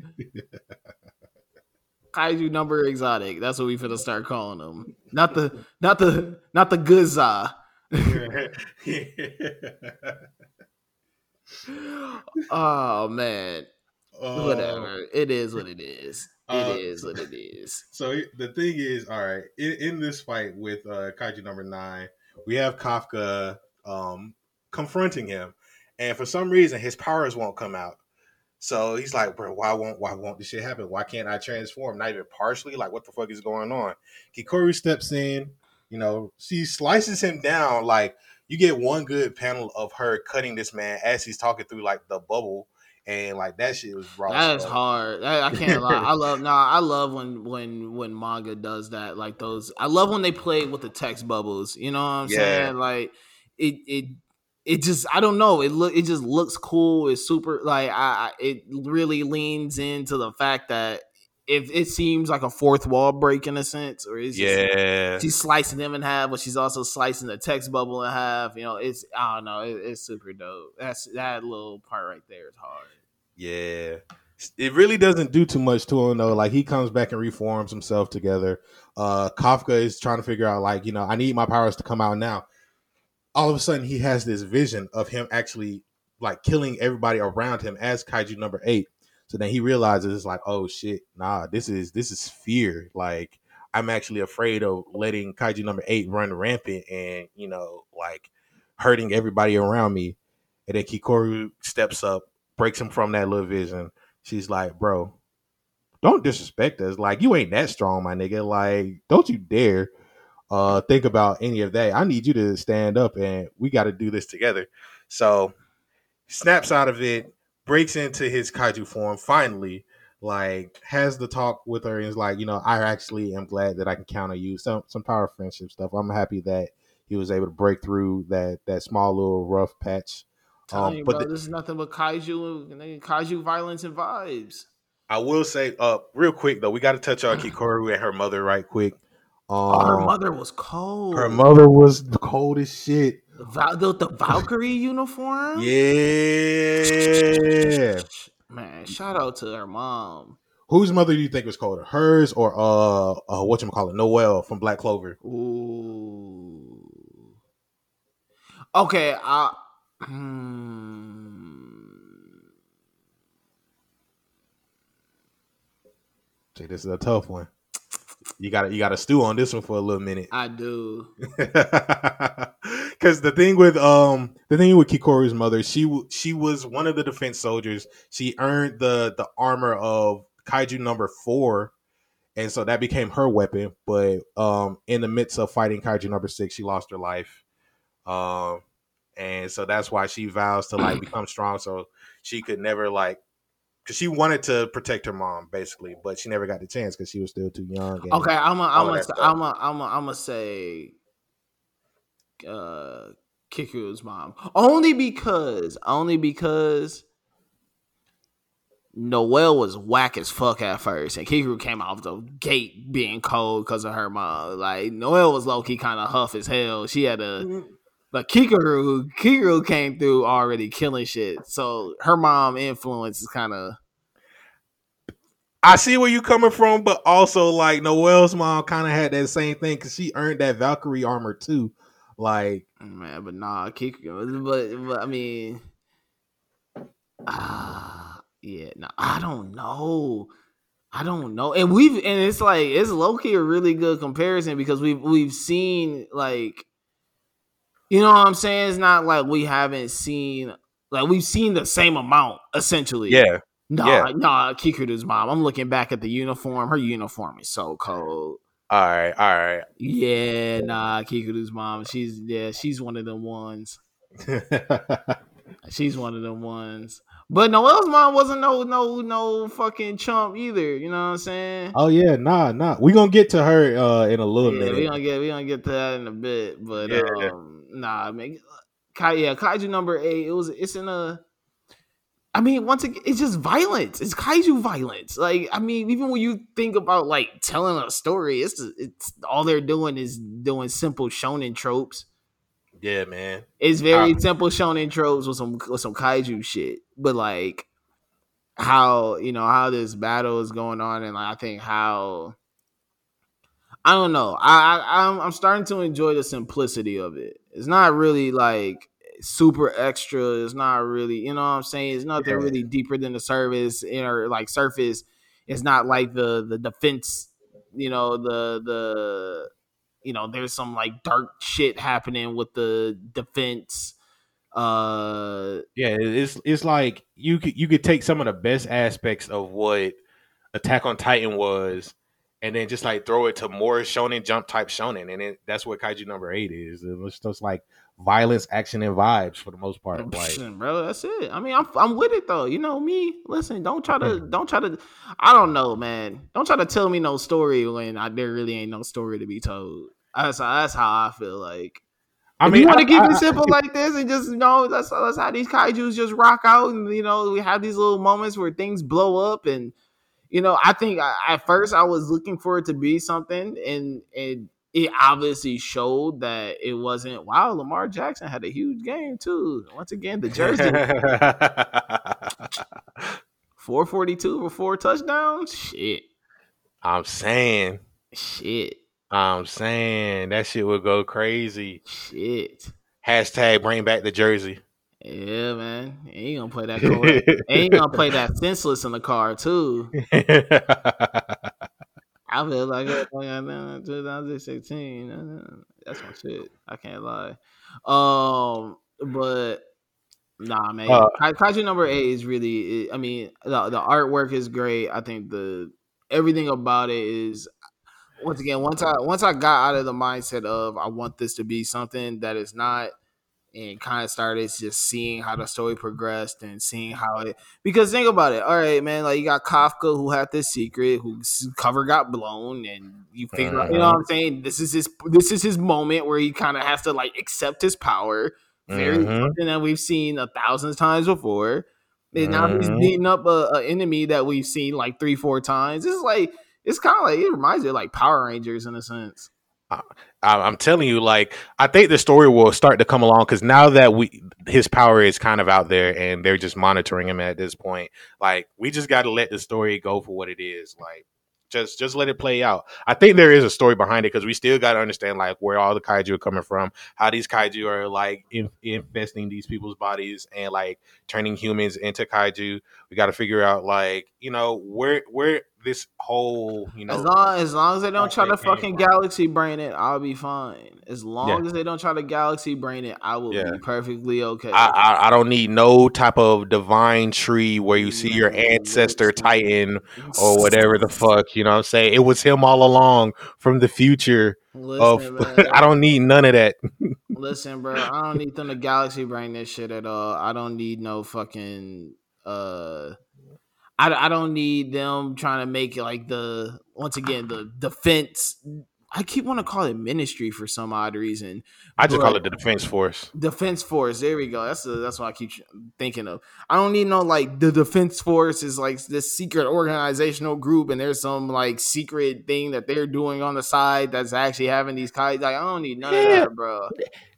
Speaker 2: Kaiju number exotic. That's what we finna start calling them. Not the not the not the good za. oh man. Uh, Whatever. It is what it is. It uh, is what it is.
Speaker 1: So the thing is, all right, in, in this fight with uh, Kaiju number nine, we have Kafka um, confronting him, and for some reason his powers won't come out. So he's like, bro, why won't why won't this shit happen? Why can't I transform? Not even partially. Like, what the fuck is going on? Kikoru steps in. You know, she slices him down. Like, you get one good panel of her cutting this man as he's talking through like the bubble and like that shit was raw.
Speaker 2: That is hard. I, I can't lie. I love no. Nah, I love when when when manga does that. Like those. I love when they play with the text bubbles. You know what I'm yeah. saying? Like it it it just I don't know. It look it just looks cool. It's super like I, I it really leans into the fact that if it seems like a fourth wall break in a sense, or is
Speaker 1: yeah,
Speaker 2: she's slicing them in half, but she's also slicing the text bubble in half. You know, it's I don't know, it, it's super dope. That's that little part right there is hard.
Speaker 1: Yeah, it really doesn't do too much to him though. Like he comes back and reforms himself together. Uh Kafka is trying to figure out like you know I need my powers to come out now. All of a sudden he has this vision of him actually like killing everybody around him as Kaiju number eight so then he realizes it's like, oh shit, nah, this is this is fear. Like I'm actually afraid of letting Kaiju number eight run rampant and you know like hurting everybody around me. And then Kikoru steps up, breaks him from that little vision. She's like, bro, don't disrespect us. Like you ain't that strong, my nigga. Like don't you dare uh think about any of that. I need you to stand up and we got to do this together. So snaps out of it breaks into his kaiju form finally like has the talk with her and is like you know i actually am glad that i can count on you. Some some power friendship stuff. I'm happy that he was able to break through that that small little rough patch.
Speaker 2: Um, you, but bro, the, this is nothing but kaiju kaiju violence and vibes.
Speaker 1: I will say uh real quick though we got to touch on kikoru and her mother right quick.
Speaker 2: Um, oh, her um, mother was cold.
Speaker 1: her mother was cold as shit
Speaker 2: the, the, the Valkyrie uniform?
Speaker 1: Yeah.
Speaker 2: Man, shout out to her mom.
Speaker 1: Whose mother do you think was colder? Hers or uh, uh what you call it, Noelle from Black Clover?
Speaker 2: Ooh. Okay, I hmm.
Speaker 1: See, this is a tough one. You got you got to stew on this one for a little minute.
Speaker 2: I do.
Speaker 1: Because the thing with um the thing with Kikoru's mother, she she was one of the defense soldiers. She earned the the armor of kaiju number four, and so that became her weapon. But um, in the midst of fighting kaiju number six, she lost her life. Um, and so that's why she vows to like become strong, so she could never like because she wanted to protect her mom basically, but she never got the chance because she was still too young. and
Speaker 2: Okay, I'm a, I'm a. I'm a, I'm a, I'm a say, uh, Kiku's mom only because, only because Noelle was whack as fuck at first, and Kiku came off the gate being cold because of her mom. Like Noelle was low key kind of huff as hell. She had a, but Kikoru, Kikoru came through already killing shit. So her mom influence is kind of
Speaker 1: I see where you're coming from, but also like Noelle's mom kind of had that same thing because she earned that Valkyrie armor too. Like,
Speaker 2: Man, but nah, Kikoru. But, but I mean, ah, yeah, no, I don't know. I don't know, and we've and it's like it's low key a really good comparison because we've we've seen like, you know what I'm saying? It's not like we haven't seen like we've seen the same amount essentially.
Speaker 1: yeah,
Speaker 2: nah,
Speaker 1: yeah.
Speaker 2: nah. Kikoru's mom. I'm looking back at the uniform. Her uniform is so cold.
Speaker 1: All right, all right.
Speaker 2: Yeah, nah, Kikoru's mom. She's yeah, she's one of them ones. She's one of them ones. But Noelle's mom wasn't no no no fucking chump either. You know what I'm saying?
Speaker 1: oh yeah, nah, nah. We gonna get to her uh in a little
Speaker 2: yeah,
Speaker 1: minute.
Speaker 2: we gonna get we gonna get to that in a bit. But
Speaker 1: Yeah.
Speaker 2: um, nah, man. Kai, yeah, Kaiju number eight. It was it's in a. I mean, once again, it's just violence. It's kaiju violence. Like, I mean, even when you think about like telling a story, it's it's all they're doing is doing simple shonen tropes.
Speaker 1: yeah, man.
Speaker 2: It's very simple shonen tropes with some with some kaiju shit, but like how you know how this battle is going on, and like, I think how I don't know. I, I I'm I'm starting to enjoy the simplicity of it. It's not really like super extra. It's not really you know what I'm saying. It's nothing
Speaker 1: Yeah.
Speaker 2: really deeper than the service or like surface. It's not like the the defense. You know the the you know there's some like dark shit happening with the defense uh
Speaker 1: Yeah, it's it's like you could you could take some of the best aspects of what Attack on Titan was, and then just like throw it to more shonen jump type shonen, and it, that's what Kaiju number eight is. It's just like violence, action, and vibes for the most part. Like,
Speaker 2: bro that's it. I mean i'm i'm with it though. You know me? Listen don't try to hmm. don't try to i don't know man. Don't try to tell me no story when I, there really ain't no story to be told. That's that's how i feel like.
Speaker 1: I
Speaker 2: if
Speaker 1: mean,
Speaker 2: you want to keep
Speaker 1: I-
Speaker 2: it simple like this and just you know that's that's how these kaiju's just rock out and you know we have these little moments where things blow up and you know I think I, at first I was looking for it to be something and and it obviously showed that it wasn't. Wow, Lamar Jackson had a huge game too. Once again, the jersey 442 for four touchdowns. Shit,
Speaker 1: I'm saying,
Speaker 2: shit,
Speaker 1: I'm saying that shit would go crazy.
Speaker 2: shit.
Speaker 1: Hashtag bring back the jersey.
Speaker 2: Yeah, man. Ain't gonna play that. Ain't gonna play that senseless in the car too. I feel like it like I done in 2016. That's my shit. I can't lie. Um, but nah, man.
Speaker 1: Uh,
Speaker 2: Ka- Kaiju number eight is really. I mean, the the artwork is great. I think the everything about it is. Once again, once I once I got out of the mindset of I want this to be something that is not, and kind of started just seeing how the story progressed and seeing how it because think about it all right man like you got kafka who had this secret whose cover got blown and you figure out you know what i'm saying this is his this is his moment where he kind of has to like accept his power very
Speaker 1: Mhm.
Speaker 2: something that we've seen a thousand times before and now he's
Speaker 1: Mhm.
Speaker 2: beating up a, a enemy that we've seen like three four times it's like it's kind of like it reminds me of like power rangers in a sense
Speaker 1: I- I'm telling you, like I think the story will start to come along because now that we his power is kind of out there and they're just monitoring him at this point. Like we just got to let the story go for what it is. Like just just let it play out. I think there is a story behind it because we still got to understand like where all the kaiju are coming from, how these kaiju are like in, infesting these people's bodies and like turning humans into kaiju. We got to figure out like you know where where this whole you know
Speaker 2: as long as long as they don't try to
Speaker 1: where they came
Speaker 2: fucking
Speaker 1: from.
Speaker 2: galaxy brain it, I'll be fine. As long
Speaker 1: Yeah.
Speaker 2: as they don't try to galaxy brain it, I will
Speaker 1: Yeah.
Speaker 2: be perfectly okay.
Speaker 1: I, I I don't need no type of divine tree where you see your ancestor. Titan or whatever the fuck, you know what I'm saying? It was him all along from the future of
Speaker 2: Listen, man,
Speaker 1: I don't need none of that.
Speaker 2: Listen, bro, I don't need them to galaxy brain this shit at all. I don't need no fucking uh I, I don't need them trying to make it like the once again the defense I keep want to call it ministry for some odd reason.
Speaker 1: I just call it the defense force.
Speaker 2: Defense Force. There we go. That's the, that's what I keep thinking of. I don't need no like the Defense Force is like this secret organizational group, and there's some like secret thing that they're doing on the side that's actually having these kites. Like I don't need none of that, bro.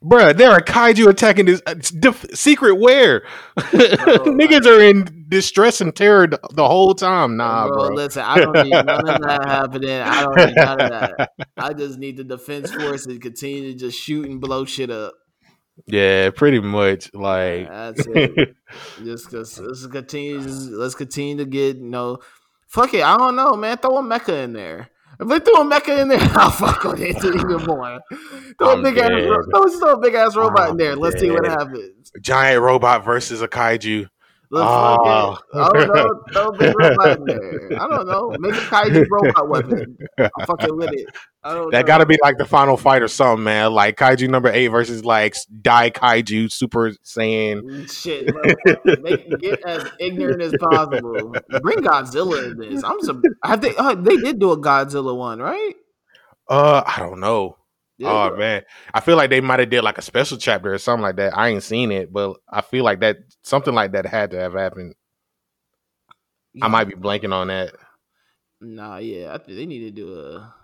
Speaker 1: Bruh, there are kaiju attacking this uh, def- secret where niggas are in distress and terror the, the whole time. Nah,
Speaker 2: bro,
Speaker 1: bro.
Speaker 2: listen, I don't need none of that happening. I don't need none of that. I just need the Defense Force to continue to just shoot and blow shit up.
Speaker 1: Yeah, pretty much. Like,
Speaker 2: That's it. just cause let's continue. Just, let's continue to get you know. Fuck it. I don't know, man. Throw a mecha in there. If they throw a mecha in there, I'll fuck with it even more. Throw
Speaker 1: I'm
Speaker 2: a big ass,
Speaker 1: dead.
Speaker 2: ro- throw, throw a big ass robot in
Speaker 1: I'm
Speaker 2: there. Let's see what
Speaker 1: dead.
Speaker 2: happens.
Speaker 1: giant robot versus a kaiju. Oh.
Speaker 2: I don't know. Throw big robot in there. I don't know. Make a kaiju robot weapon. I'm fucking with it.
Speaker 1: That
Speaker 2: know.
Speaker 1: got to be like the final fight or something, man. Like kaiju number eight versus like Dai Kaiju Super Saiyan.
Speaker 2: Shit. Make, get as ignorant as possible. Bring Godzilla in this. I'm some. Have they? Uh, they did do a Godzilla one, right?
Speaker 1: Uh, I don't know.
Speaker 2: Yeah,
Speaker 1: Oh
Speaker 2: bro.
Speaker 1: man, I feel like they might have did like a special chapter or something like that. I ain't seen it, but I feel like that something like that had to have happened. I might be blanking on that.
Speaker 2: Nah, yeah, I think they need to do a.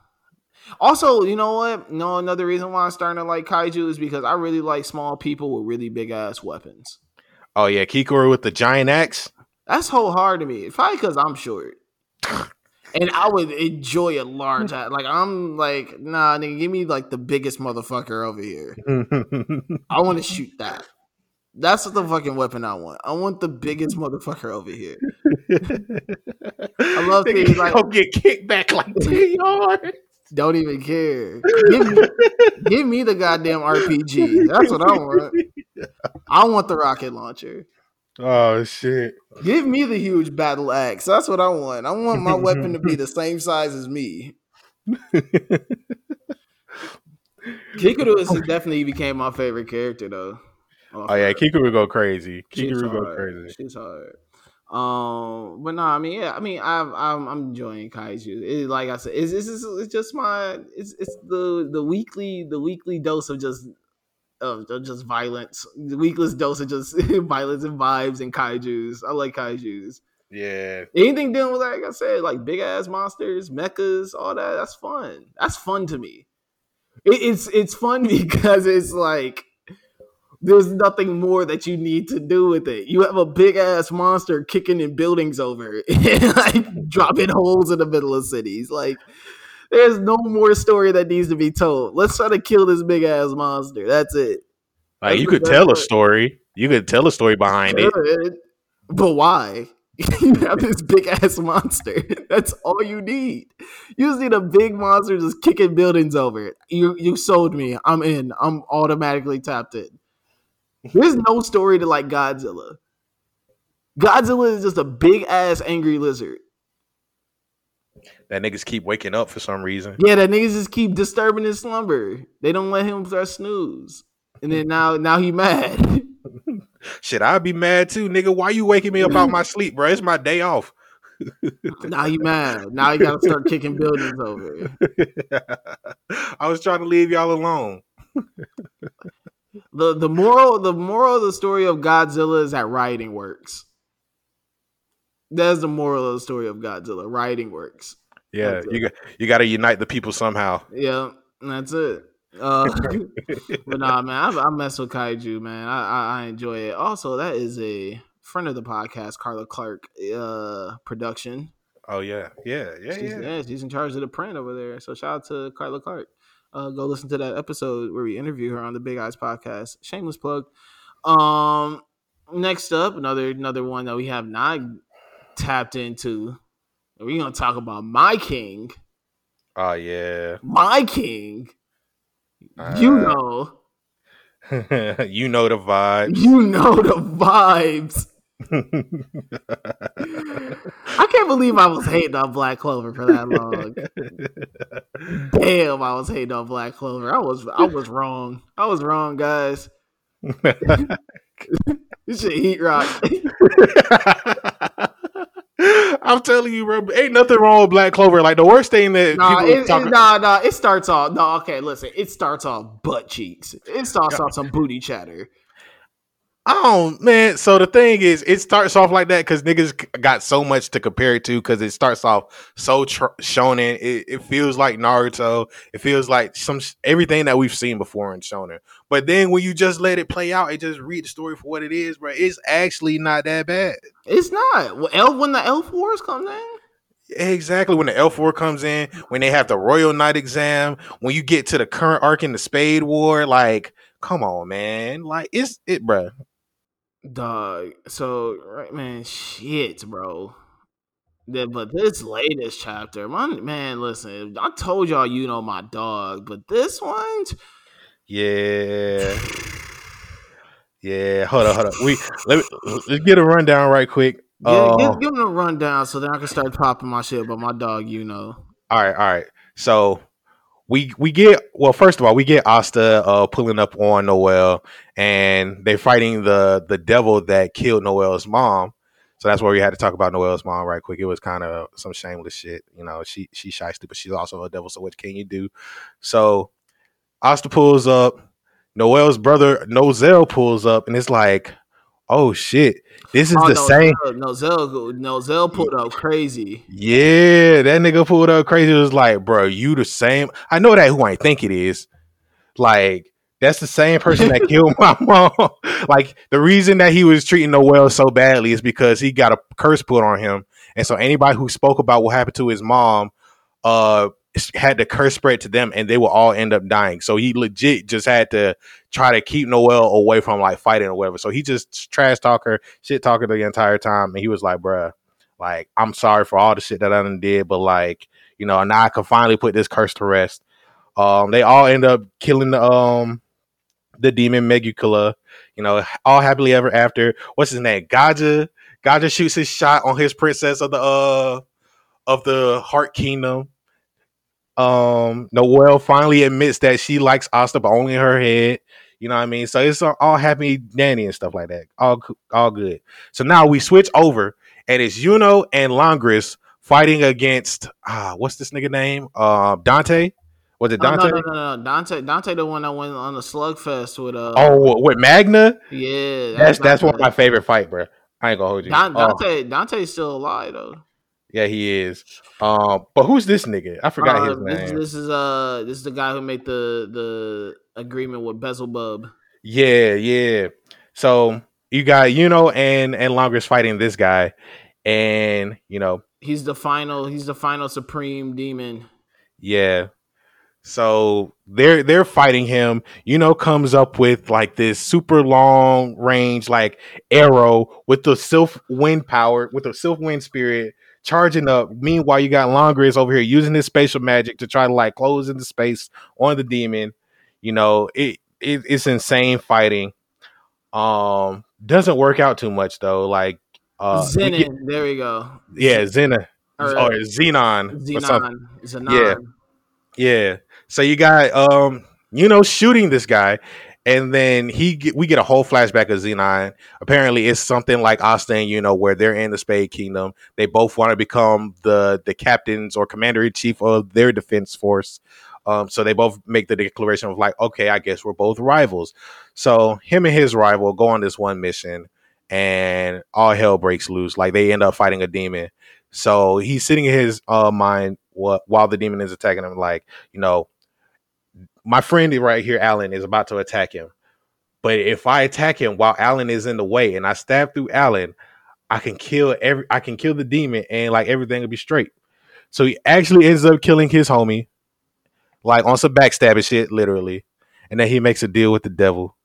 Speaker 2: Also, you know what? No, another reason why I'm starting to like kaiju is because I really like small people with really big ass weapons.
Speaker 1: Oh yeah, Kikoru with the giant axe.
Speaker 2: That's whole hard to me. Probably because I'm short. And I would enjoy a large. Like I'm like, nah, nigga, give me like the biggest motherfucker over here. I want to shoot that. That's what the fucking weapon I want. I want the biggest motherfucker over here. I love things like-
Speaker 1: go get kicked back like yards.
Speaker 2: Don't even care. Give me, give me the goddamn RPG. That's what I want. I want the rocket launcher.
Speaker 1: Oh shit.
Speaker 2: Give me the huge battle axe. That's what I want. I want my weapon to be the same size as me. Kikoru is definitely became my favorite character though.
Speaker 1: Oh yeah, Kikoru go crazy. Kikoru go
Speaker 2: hard.
Speaker 1: crazy.
Speaker 2: She's hard. Um, but no, I mean, yeah, I mean, I'm I'm, I'm enjoying kaiju. It, like I said, it's, it's it's it's just my it's it's the the weekly the weekly dose of just of, just violence. The weekly dose of just violence and vibes and kaiju's. I like kaiju's.
Speaker 1: Yeah.
Speaker 2: Anything dealing with like I said, like big ass monsters, mechas, all that. That's fun. That's fun to me. It, it's it's fun because it's like there's nothing more that you need to do with it. You have a big ass monster kicking in buildings over, and, like dropping holes in the middle of cities. Like there's no more story that needs to be told. Let's try to kill this big ass monster. That's it.
Speaker 1: Like
Speaker 2: That's
Speaker 1: you could tell a story. You could tell a story behind it.
Speaker 2: Good, But why? you have this big ass monster. That's all you need. You just need a big monster just kicking buildings over. You you sold me. I'm in. I'm automatically tapped in. There's no story to like Godzilla. Godzilla is just a big ass angry lizard.
Speaker 1: That niggas keep waking up for some reason.
Speaker 2: Yeah, that niggas just keep disturbing his slumber. They don't let him start snooze. And then now now he mad.
Speaker 1: Shit, I'd be mad too, nigga. Why you waking me up out my sleep, bro? It's my day off.
Speaker 2: now he mad. Now he gotta start kicking buildings over.
Speaker 1: I was trying to leave y'all alone.
Speaker 2: the the moral the moral of the story of Godzilla is that writing works. That's the moral of the story of Godzilla. Writing works.
Speaker 1: Yeah,
Speaker 2: That's
Speaker 1: you got you got to unite the people somehow.
Speaker 2: Yeah, that's it. Uh, but nah, man, I, I mess with kaiju, man. I, I I enjoy it. Also, that is a friend of the podcast, Carla Clark, uh, production.
Speaker 1: Oh yeah, yeah, yeah,
Speaker 2: she's,
Speaker 1: yeah.
Speaker 2: yeah, she's in charge of the print over there. So shout out to Carla Clark. Uh, go listen to that episode where we interview her on the Big Eyes podcast. Shameless plug. Um, next up, another another one that we have not tapped into We're gonna talk about my king.
Speaker 1: Oh yeah.
Speaker 2: My king.
Speaker 1: Uh,
Speaker 2: you know.
Speaker 1: you know the vibe.
Speaker 2: You know the vibes. I can't believe I was hating on Black Clover for that long. Damn, I was hating on Black Clover. I was I was wrong. I was wrong, guys. this shit heat rock.
Speaker 1: I'm telling you, bro, ain't nothing wrong with Black Clover. Like the worst thing that
Speaker 2: nah,
Speaker 1: people
Speaker 2: it,
Speaker 1: talk
Speaker 2: it, nah, nah, it starts off. No, okay, listen. It starts off butt cheeks. It starts off some booty chatter.
Speaker 1: I don't, man. So the thing is, it starts off like that because niggas got so much to compare it to because it starts off so tr- shonen. It, it feels like Naruto. It feels like some everything that we've seen before in shonen. But then when you just let it play out and just read the story for what it is, bro, it's actually not that bad.
Speaker 2: It's not. Well, elf when the elf wars comes in.
Speaker 1: Exactly when the Elf War comes in, when they have the Royal Knight exam, when you get to the current arc in the Spade War, like, come on, man, like it's it, bro.
Speaker 2: Dog. So right, man, shit, bro. Yeah, but this latest chapter, my man, listen, I told y'all you know my dog, but this one,
Speaker 1: Yeah. Yeah, hold on, hold on. We let me let's get a rundown right quick.
Speaker 2: give,
Speaker 1: Uh,
Speaker 2: give, give them a rundown so then I can start popping my shit about my dog, you know.
Speaker 1: all right, all right. So we we get well. First of all, we get Asta uh, pulling up on Noelle, and they're fighting the the devil that killed Noelle's mom. So that's where we had to talk about Noelle's mom right quick. It was kind of some shameless shit, you know. She she's shisty, but she's also a devil. So what can you do? So Asta pulls up. Noelle's brother Nozel pulls up, and it's like, oh shit, this is
Speaker 2: Oh,
Speaker 1: the
Speaker 2: no,
Speaker 1: same.
Speaker 2: Nozel, Nozel pulled up crazy.
Speaker 1: Yeah, that nigga pulled up crazy. It was like, bro, you the same. I know that who I think it is. Like, that's the same person that killed my mom. like, the reason that he was treating Noelle so badly is because he got a curse put on him. And so anybody who spoke about what happened to his mom uh had the curse spread to them and they will all end up dying. So he legit just had to try to keep Noelle away from like fighting or whatever. So he just trash talker, shit talker the entire time. And he was like, bruh, like, I'm sorry for all the shit that I done did, but like, you know, now I can finally put this curse to rest. Um, they all end up killing the um the demon Megicula, you know, all happily ever after. What's his name? Gaja. Gaja shoots his shot on his princess of the uh of the Heart Kingdom. Um, Noelle finally admits that she likes Asta, but only in her head. You know what I mean? So it's all happy Danny and stuff like that. All all good. So now we switch over, and it's Yuno and Langris fighting against ah, what's this nigga name? Uh, Dante. Was it
Speaker 2: Oh,
Speaker 1: Dante?
Speaker 2: no, no, no, no, Dante, Dante, the one that went on the slugfest with uh.
Speaker 1: Oh, with Magna.
Speaker 2: yeah,
Speaker 1: That's that's one of my favorite fight, bro. I ain't gonna hold you. Oh,
Speaker 2: Dante, Dante's still alive though.
Speaker 1: Yeah, he is. Um, but who's this nigga? I forgot
Speaker 2: Uh,
Speaker 1: his
Speaker 2: this,
Speaker 1: name.
Speaker 2: this is uh, this is the guy who made the the agreement with Beelzebub.
Speaker 1: Yeah, yeah. So you got you know and and Langris fighting this guy, and you know
Speaker 2: He's the final. He's the final supreme demon.
Speaker 1: yeah. So they're they're fighting him. You know, comes up with like this super long range like arrow with the sylph wind power with the sylph wind spirit charging up. Meanwhile, you got Langris over here using his spatial magic to try to like close into space on the demon. You know, it, it it's insane fighting. Um, doesn't work out too much though. Like, uh,
Speaker 2: Zenon.
Speaker 1: get-
Speaker 2: there we go.
Speaker 1: yeah, Zena
Speaker 2: Or,
Speaker 1: or Xenon.
Speaker 2: Xenon. Xenon.
Speaker 1: Yeah. So you got um, you know, shooting this guy, and then he get, we get a whole flashback of Xenon. Apparently, it's something like Austin, you know, where they're in the Spade Kingdom. They both want to become the the captains or commander in chief of their defense force. Um, so they both make the declaration of like, okay, I guess we're both rivals. So him and his rival go on this one mission, and all hell breaks loose. Like they end up fighting a demon. So he's sitting in his uh, mind wh- while the demon is attacking him, like, you know, my friend right here, Alan, is about to attack him. But if I attack him while Alan is in the way and I stab through Alan, I can kill every I can kill the demon and like everything will be straight. So he actually ends up killing his homie, like on some backstabbing shit, literally. And then he makes a deal with the devil,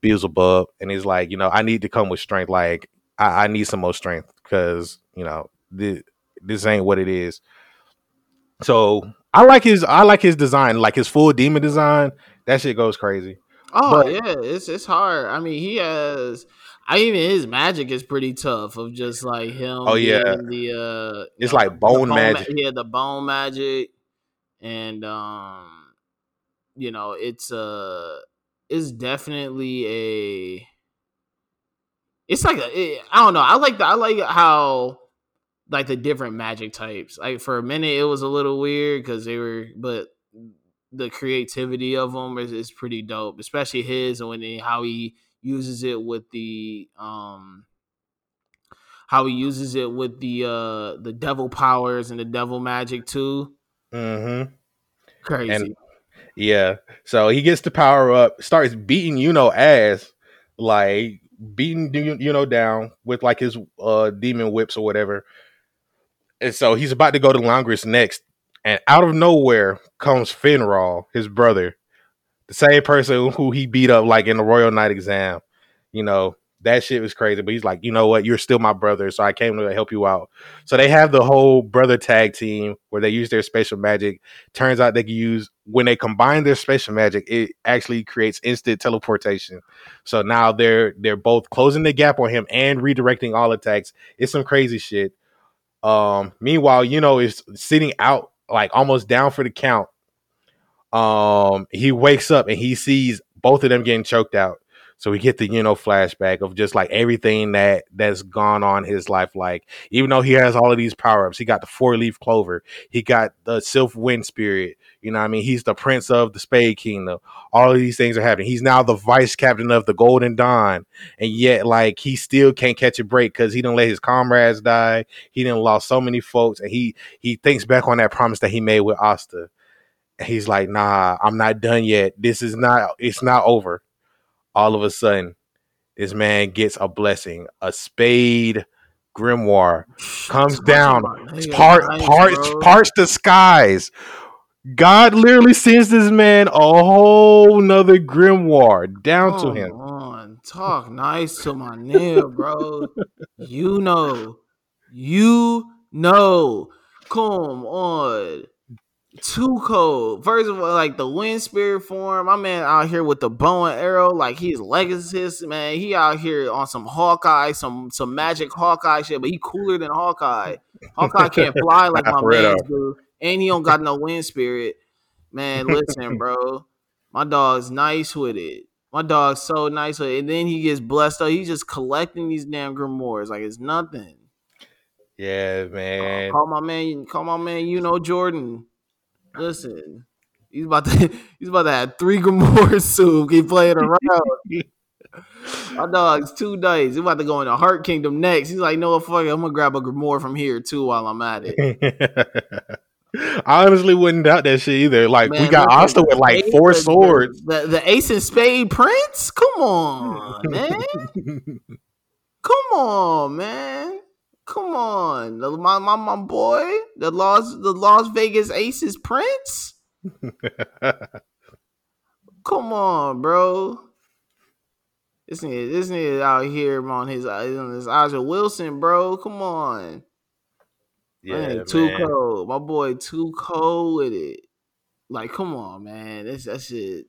Speaker 1: Beelzebub, and he's like, you know, I need to come with strength. Like I, I need some more strength because you know the this ain't what it is. So I like his I like his design, like his full demon design. That shit goes crazy.
Speaker 2: Oh but, yeah, it's it's hard. I mean, he has. I even his magic is pretty tough. Of just like him.
Speaker 1: Oh yeah,
Speaker 2: the uh,
Speaker 1: it's like bone, bone magic.
Speaker 2: Ma- yeah, the bone magic, and um, you know, it's uh, it's definitely a. It's like a. It, I don't know. I like the. I like how like the different magic types. Like for a minute, it was a little weird because they were, but the creativity of them is, is pretty dope, especially his and when he, how he uses it with the um how he uses it with the uh the devil powers and the devil magic too.
Speaker 1: Mm-hmm.
Speaker 2: Crazy. And,
Speaker 1: yeah. So he gets the power up, starts beating you know ass, like beating you know down with like his uh demon whips or whatever. And so he's about to go to Langris next, and out of nowhere comes Finral, his brother, the same person who he beat up like in the Royal Knight exam. You know, that shit was crazy. But he's like, you know what? You're still my brother, so I came to help you out. So they have the whole brother tag team where they use their special magic. Turns out they can use when they combine their special magic, it actually creates instant teleportation. So now they're they're both closing the gap on him and redirecting all attacks. It's some crazy shit. Um, meanwhile, you know, is sitting out like almost down for the count. Um, he wakes up and he sees both of them getting choked out. So we get the you know flashback of just like everything that that's gone on his life. Like even though he has all of these power ups, he got the four leaf clover, he got the Sylph Wind Spirit. You know, I mean, he's the prince of the Spade Kingdom. All of these things are happening. He's now the vice captain of the Golden Dawn, and yet like he still can't catch a break because he didn't let his comrades die. He didn't lost so many folks, and he he thinks back on that promise that he made with Asta. he's like, nah, I'm not done yet. This is not. It's not over all of a sudden, this man gets a blessing. A spade grimoire comes down, part parts parts the skies. God literally sends this man a whole nother grimoire down to him.
Speaker 2: On. Talk nice to my nigga, bro. you know, you know. Come on too cold. First of all, like the wind spirit form, my man out here with the bow and arrow, like he's legacy, man. He out here on some Hawkeye, some some magic Hawkeye shit, but he cooler than Hawkeye. Hawkeye can't fly like my man do, and he don't got no wind spirit. Man, listen, bro, my dog's nice with it. My dog's so nice with it, and then he gets blessed up. He's just collecting these damn grimoires like it's nothing.
Speaker 1: Yeah, man.
Speaker 2: Uh, call my man. Call my man. You know Jordan. Listen, he's about to he's about to have three Grimoire soon. Keep playing around. My dog's two days. He's about to go into Heart Kingdom next. He's like, no, fuck it. I'm gonna grab a Grimoire from here too while I'm at it.
Speaker 1: I honestly wouldn't doubt that shit either. Like man, we got Asta with like four swords.
Speaker 2: The, the Ace and Spade Prince. Come on, man. Come on, man. Come on, the, my, my my boy, the Las the Las Vegas Aces Prince. Come on, bro. This nigga, this nigga out here on his on his A'ja Wilson, bro. Come on. Yeah, too cold. My boy, too cold with it. Like, come on, man. That's that shit.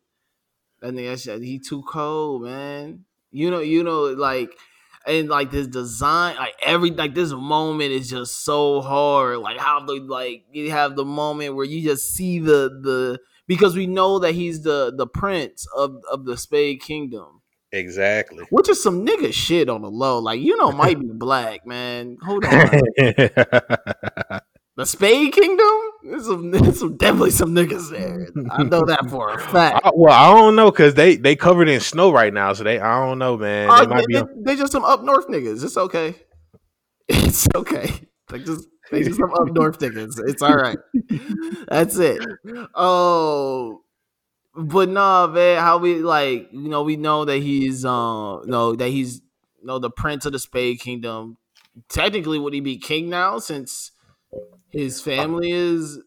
Speaker 2: That nigga, that shit, he too cold, man. You know, you know, like and like this design, like every like this moment is just so hard. Like how the like you have the moment where you just see the the because we know that he's the the prince of of the Spade Kingdom.
Speaker 1: Exactly.
Speaker 2: Which is some nigga shit on the low. Like you know, might be black man. Hold on. the Spade Kingdom? There's some, there's some definitely some niggas there. I know that for a fact.
Speaker 1: I, well, I don't know because they they covered in snow right now, so they I don't know, man.
Speaker 2: Uh, they, they, they, just some up north niggas. It's okay. It's okay. Like just they just some up north niggas. It's all right. That's it. Oh. But nah, man, how we like, you know, we know that he's um, no, that he's you know the prince of the Spade Kingdom. Technically, would he be king now since his family is.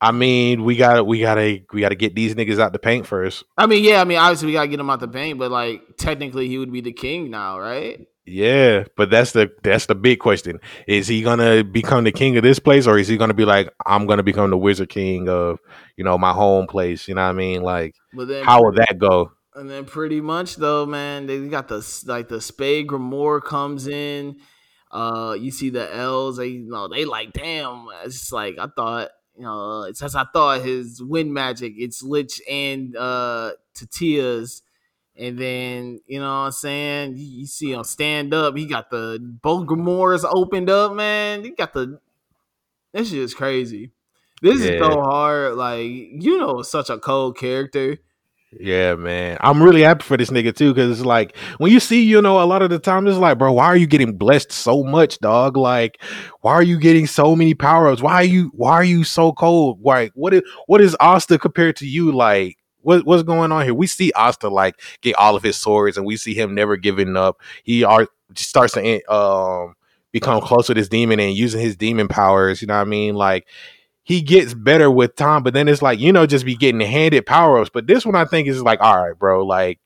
Speaker 1: I mean, we got we got to we got to get these niggas out the paint first.
Speaker 2: I mean, yeah, I mean, obviously we got to get them out the paint, but like technically he would be the king now, right?
Speaker 1: Yeah, but that's the that's the big question. Is he gonna become the king of this place, or is he gonna be like, I'm gonna become the Wizard King of you know my home place? You know what I mean? Like,
Speaker 2: But then
Speaker 1: how will that go?
Speaker 2: And then pretty much though, man, they got the like the Spade Grimoire comes in. Uh, you see the L's. They you know they like damn. It's just like I thought. You know, it's as I thought. His wind magic. It's Licht and uh Tetia's. And then, you know what I'm saying? You, you see him stand up. He got the both opened up, man. He got the this shit is crazy. This is so hard. Like, you know, such a cold character.
Speaker 1: Yeah, man. I'm really happy for this nigga too, because it's like when you see, you know, a lot of the time it's like, bro, why are you getting blessed so much, dog? Like, why are you getting so many power ups? Why are you why are you so cold? Like, what is what is Asta compared to you? Like, what what's going on here? We see Asta like get all of his swords, and we see him never giving up. He are starts to um become close with his demon and using his demon powers. You know what I mean? Like he gets better with time, but then it's like, you know, just be getting handed power ups. But this one I think is like, all right, bro, like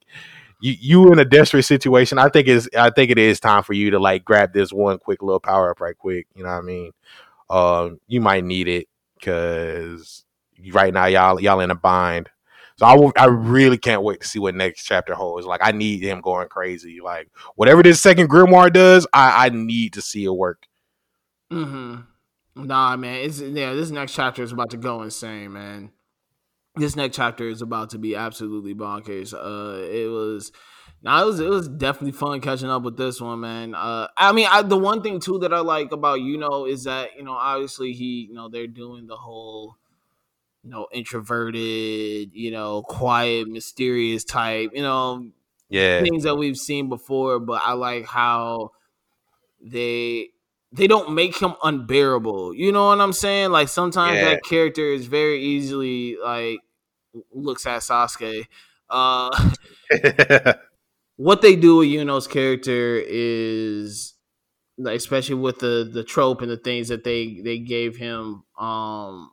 Speaker 1: you you in a desperate situation. I think is I think it is time for you to like grab this one quick little power up right quick. You know what I mean? Um, you might need it because right now y'all y'all in a bind. So I will, I really can't wait to see what next chapter holds. Like I need him going crazy. Like whatever this second grimoire does, I, I need to see it work.
Speaker 2: Mm-hmm. Nah, man. It's yeah. This next chapter is about to go insane, man. This next chapter is about to be absolutely bonkers. Uh, it was. Now it was it was definitely fun catching up with this one, man. Uh, I mean, I, the one thing too that I like about you know is that you know obviously he you know they're doing the whole you know introverted you know quiet mysterious type you know
Speaker 1: Yeah,
Speaker 2: things that we've seen before, but I like how they they don't make him unbearable. You know what I'm saying? Like sometimes
Speaker 1: Yeah.
Speaker 2: that character is very easily like looks at Sasuke. Uh what they do with Yuno's character is like especially with the the trope and the things that they they gave him um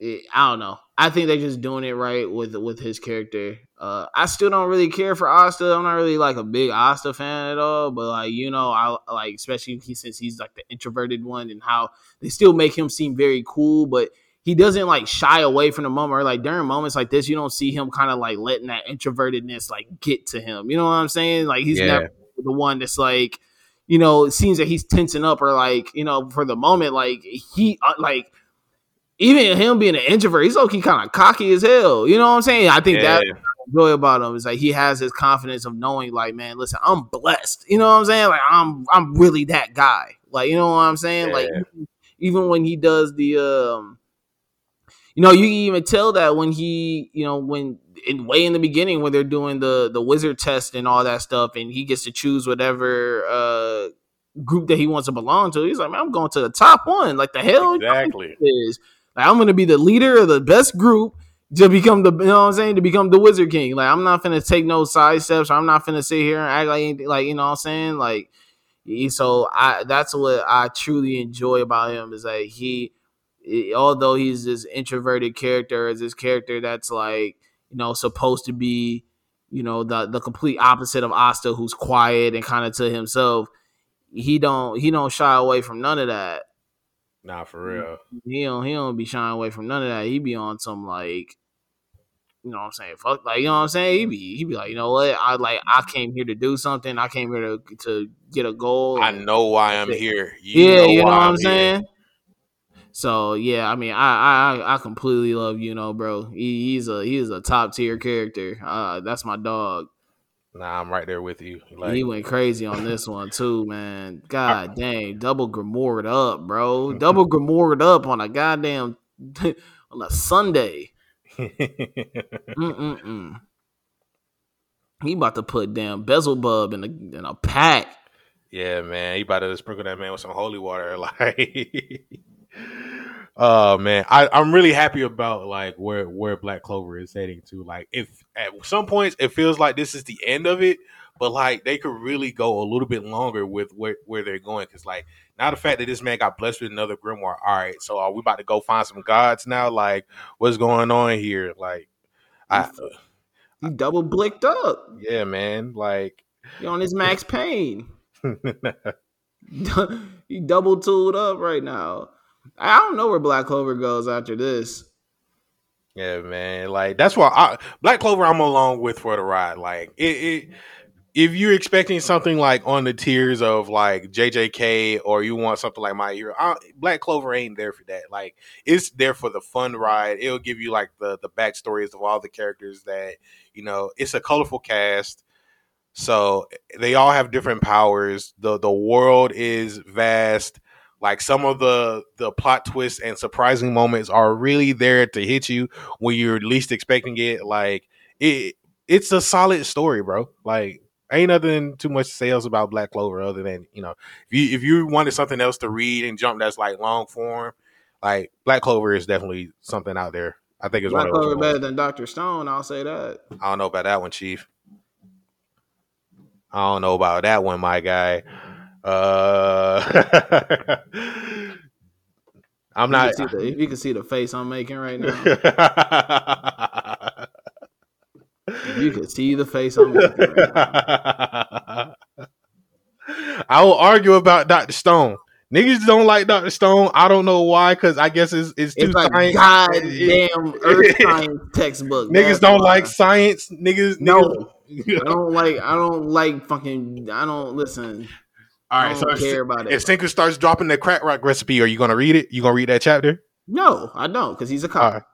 Speaker 2: it, I don't know. I think they're just doing it right with with his character. Uh, I still don't really care for Asta. I'm not really like a big Asta fan at all. But like you know, I like especially he, since he's like the introverted one and how they still make him seem very cool, but he doesn't like shy away from the moment. Or like during moments like this, you don't see him kind of like letting that introvertedness like get to him. You know what I'm saying? Like he's
Speaker 1: Yeah.
Speaker 2: never the one that's like, you know, it seems that he's tensing up or like you know for the moment like he uh, like even him being an introvert, he's okay, kind of cocky as hell. You know what I'm saying? I think that
Speaker 1: Yeah.
Speaker 2: Enjoy about him is like he has his confidence of knowing, like, man, listen, I'm blessed. You know what I'm saying? Like, I'm I'm really that guy. Like, you know what I'm saying? Like,
Speaker 1: Yeah.
Speaker 2: even, even when he does the, um, you know, you can even tell that when he, you know, when in way in the beginning when they're doing the the wizard test and all that stuff, and he gets to choose whatever uh group that he wants to belong to. He's like, man, I'm going to the top one. Like the hell,
Speaker 1: Exactly.
Speaker 2: is. Like, I'm gonna be the leader of the best group to become the you know what I'm saying to become the Wizard King. Like I'm not gonna take no side steps. I'm not gonna sit here and act like anything. Like you know what I'm saying. Like so I that's what I truly enjoy about him is that he, although he's this introverted character, is this character that's like you know supposed to be you know the the complete opposite of Asta, who's quiet and kind of to himself. He don't he don't shy away from none of that
Speaker 1: Nah, for real.
Speaker 2: he don't he don't be shying away from none of that. He be on some like you know what I'm saying? Fuck like you know what I'm saying? He be he be like, you know what? I like I came here to do something. I came here to to get a goal.
Speaker 1: I know why I'm here. You
Speaker 2: yeah, you know what I'm
Speaker 1: here.
Speaker 2: saying? So yeah, I mean, I I I completely love you know, bro. He, he's a he's a top tier character. Uh, that's my dog.
Speaker 1: Nah, I'm right there with you. Like,
Speaker 2: he went crazy on this one too, man. God dang, double grimored up, bro. Double grimored up on a goddamn on a Sunday. Mm-mm-mm. He about to put damn Beelzebub in a in a pack.
Speaker 1: yeah, man. He about to sprinkle that man with some holy water. Like, oh man, I, I'm really happy about like where where Black Clover is heading to. Like, if at some points it feels like this is the end of it, but like they could really go a little bit longer with where, where they're going. Because like now the fact that this man got blessed with another grimoire. All right, so are we about to go find some gods now? Like, what's going on here? Like, I
Speaker 2: He double blicked up.
Speaker 1: yeah, man. Like,
Speaker 2: He on his Max Payne. he double tooled up right now. I don't know where Black Clover goes after this.
Speaker 1: Yeah, man. Like that's why I, Black Clover I'm along with for the ride. Like it, it if you're expecting something like on the tiers of like JJK or you want something like My Hero, I, Black Clover ain't there for that. Like it's there for the fun ride. It'll give you like the the backstories of all the characters that you know. It's a colorful cast, so they all have different powers. the The world is vast. Like some of the the plot twists and surprising moments are really there to hit you when you're least expecting it. Like it, it's a solid story, bro. Like ain't nothing too much sales about Black Clover other than you know if you if you wanted something else to read and jump that's like long form, like Black Clover is definitely something out there. I think it's
Speaker 2: Black Clover better than Doctor Stone. I'll say that.
Speaker 1: I don't know about that one, Chief. I don't know about that one, my guy. Uh, I'm not.
Speaker 2: The, if you can see the face I'm making right now, you can see the face I'm making. Right
Speaker 1: I will argue about Doctor Stone. Niggas don't like Doctor Stone. I don't know why, because I guess it's it's too
Speaker 2: it's like
Speaker 1: science.
Speaker 2: goddamn earth science textbook.
Speaker 1: Niggas
Speaker 2: That's
Speaker 1: don't
Speaker 2: why.
Speaker 1: like science. Niggas,
Speaker 2: No.
Speaker 1: niggas-
Speaker 2: I don't like. I don't like fucking. I don't listen.
Speaker 1: All
Speaker 2: I
Speaker 1: right, so
Speaker 2: don't
Speaker 1: if,
Speaker 2: care about it.
Speaker 1: if Senku starts dropping the crack rock recipe, are you gonna read it? You gonna read that chapter?
Speaker 2: No, I don't, because he's a cop.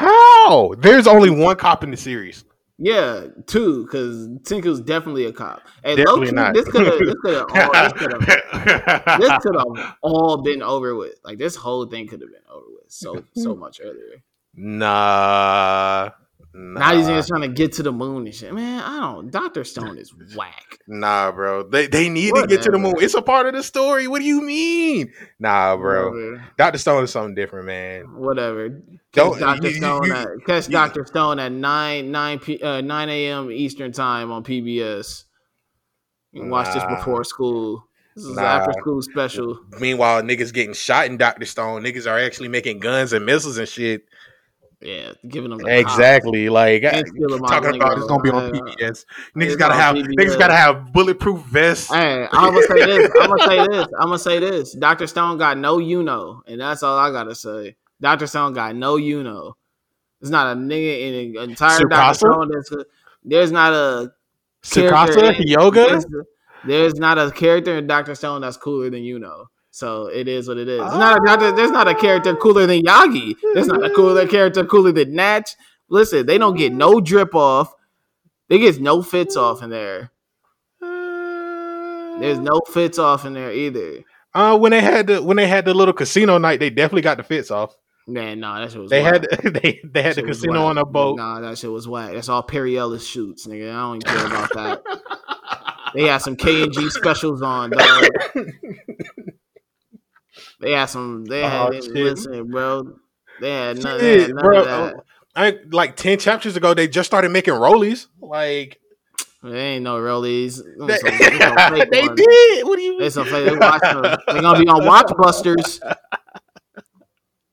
Speaker 1: All. How? There's only one cop in the series.
Speaker 2: Yeah, two, because Tinker's definitely a cop. And
Speaker 1: Definitely not.
Speaker 2: this could have. This could have. This could have. This could have all been over with. Like this whole thing could have been over with so so much earlier.
Speaker 1: nah, nah,
Speaker 2: Now these niggas trying to get to the moon and shit. Man, I don't. Doctor Stone is whack.
Speaker 1: nah, bro. They they need to get to the moon. It's a part of the story. What do you mean? Nah, bro.
Speaker 2: Whatever.
Speaker 1: Doctor Stone is something different, man.
Speaker 2: Whatever.
Speaker 1: Don't-
Speaker 2: Catch Doctor Stone
Speaker 1: you-
Speaker 2: at catch
Speaker 1: you-
Speaker 2: Doctor Stone at nine nine p uh, nine a.m. Eastern time on PBS. You can watch this before school. This is
Speaker 1: Nah.
Speaker 2: an after school special.
Speaker 1: Meanwhile, niggas getting shot in Doctor Stone. Niggas are actually making guns and missiles and shit.
Speaker 2: Yeah, giving them the
Speaker 1: Exactly. Like
Speaker 2: Can't uh, steal
Speaker 1: talking about it's gonna be on
Speaker 2: lingo.
Speaker 1: Uh,
Speaker 2: PBS.
Speaker 1: Niggas gotta have
Speaker 2: PBS.
Speaker 1: niggas gotta have bulletproof vests.
Speaker 2: Hey, I'm gonna say this. I'm gonna say this. I'm gonna say this. Doctor Stone got no you know, and that's all I gotta say. Doctor Stone got no you know. There's not a nigga in the entire
Speaker 1: Tsukasa?
Speaker 2: Doctor Stone. That's there's not a in-
Speaker 1: yoga.
Speaker 2: There's, there's not a character in Doctor Stone that's cooler than you know. So it is what it is. There's not, a, not a- there's not a character cooler than Yagi. There's not a cooler character cooler than Natch. Listen, they don't get no drip off. They get no fits off in there. There's no fits off in there either.
Speaker 1: Uh, when they had the when they had the little casino night, they definitely got the fits off.
Speaker 2: Man, nah, that shit was
Speaker 1: They
Speaker 2: whack.
Speaker 1: had they they had the casino on a boat.
Speaker 2: Nah, that shit was whack. That's all Perry Ellis shoots, nigga. I don't even care about that. They had some K and G specials on, dog. They had some. They had
Speaker 1: Oh,
Speaker 2: listen, bro. They had none, they had none
Speaker 1: bro.
Speaker 2: of that.
Speaker 1: Oh, I like ten chapters ago. They just started making rollies. Like
Speaker 2: They ain't no rollies.
Speaker 1: They,
Speaker 2: some- fake
Speaker 1: they did. What do you mean?
Speaker 2: some fake. They watch them. They gonna be on Watchbusters.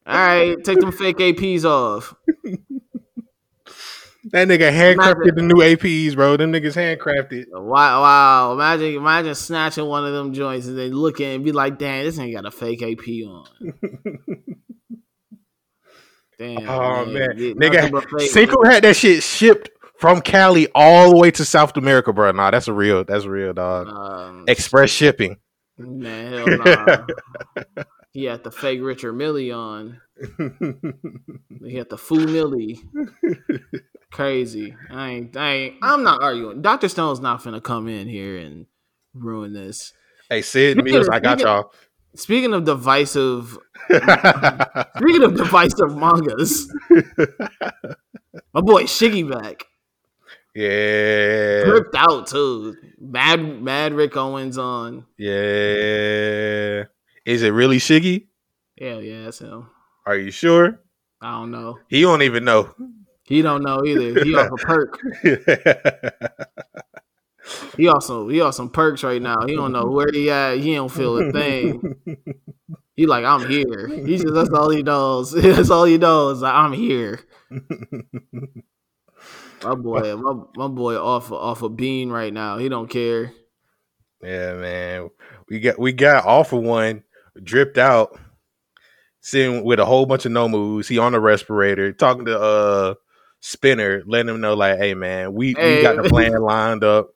Speaker 2: All right, take them fake APs off.
Speaker 1: That nigga handcrafted
Speaker 2: Imagine-
Speaker 1: the new APs, bro. Them niggas handcrafted.
Speaker 2: Wow, wow! Imagine, imagine snatching one of them joints and then looking and be like, "Damn, this ain't got a fake AP on." Damn.
Speaker 1: Oh man,
Speaker 2: but
Speaker 1: nigga, Senku had that shit shipped from Cali all the way to South America, bro. Nah, that's a real. That's real, dog.
Speaker 2: Um,
Speaker 1: Express shipping.
Speaker 2: man, hell nah. he had the fake Richard Mille on. He had the Foo Millie. Crazy. I ain't, I ain't. I'm not arguing. Doctor Stone's not gonna come in here and ruin this.
Speaker 1: hey, Sid
Speaker 2: Speaking
Speaker 1: I got y'all.
Speaker 2: Speaking of divisive Speaking of divisive mangas, my boy Shiggy back,
Speaker 1: yeah,
Speaker 2: ripped out too. Mad, Mad Rick Owens on.
Speaker 1: yeah. Is it really Shiggy?
Speaker 2: Yeah, yeah, that's him.
Speaker 1: Are you sure?
Speaker 2: I don't know.
Speaker 1: He don't even know.
Speaker 2: He don't know either. He off a perk. He also he off some perks right now. He don't know where he at. He don't feel a thing. He like I'm here. He just that's all he knows. That's all he knows. Like, I'm here. My boy, my, my boy off off a bean right now. He don't care.
Speaker 1: Yeah, man. We got we got All For One, dripped out, sitting with a whole bunch of Nomus. He on a respirator, talking to uh Spinner, letting him know like, hey man, we, hey. we got the plan lined up.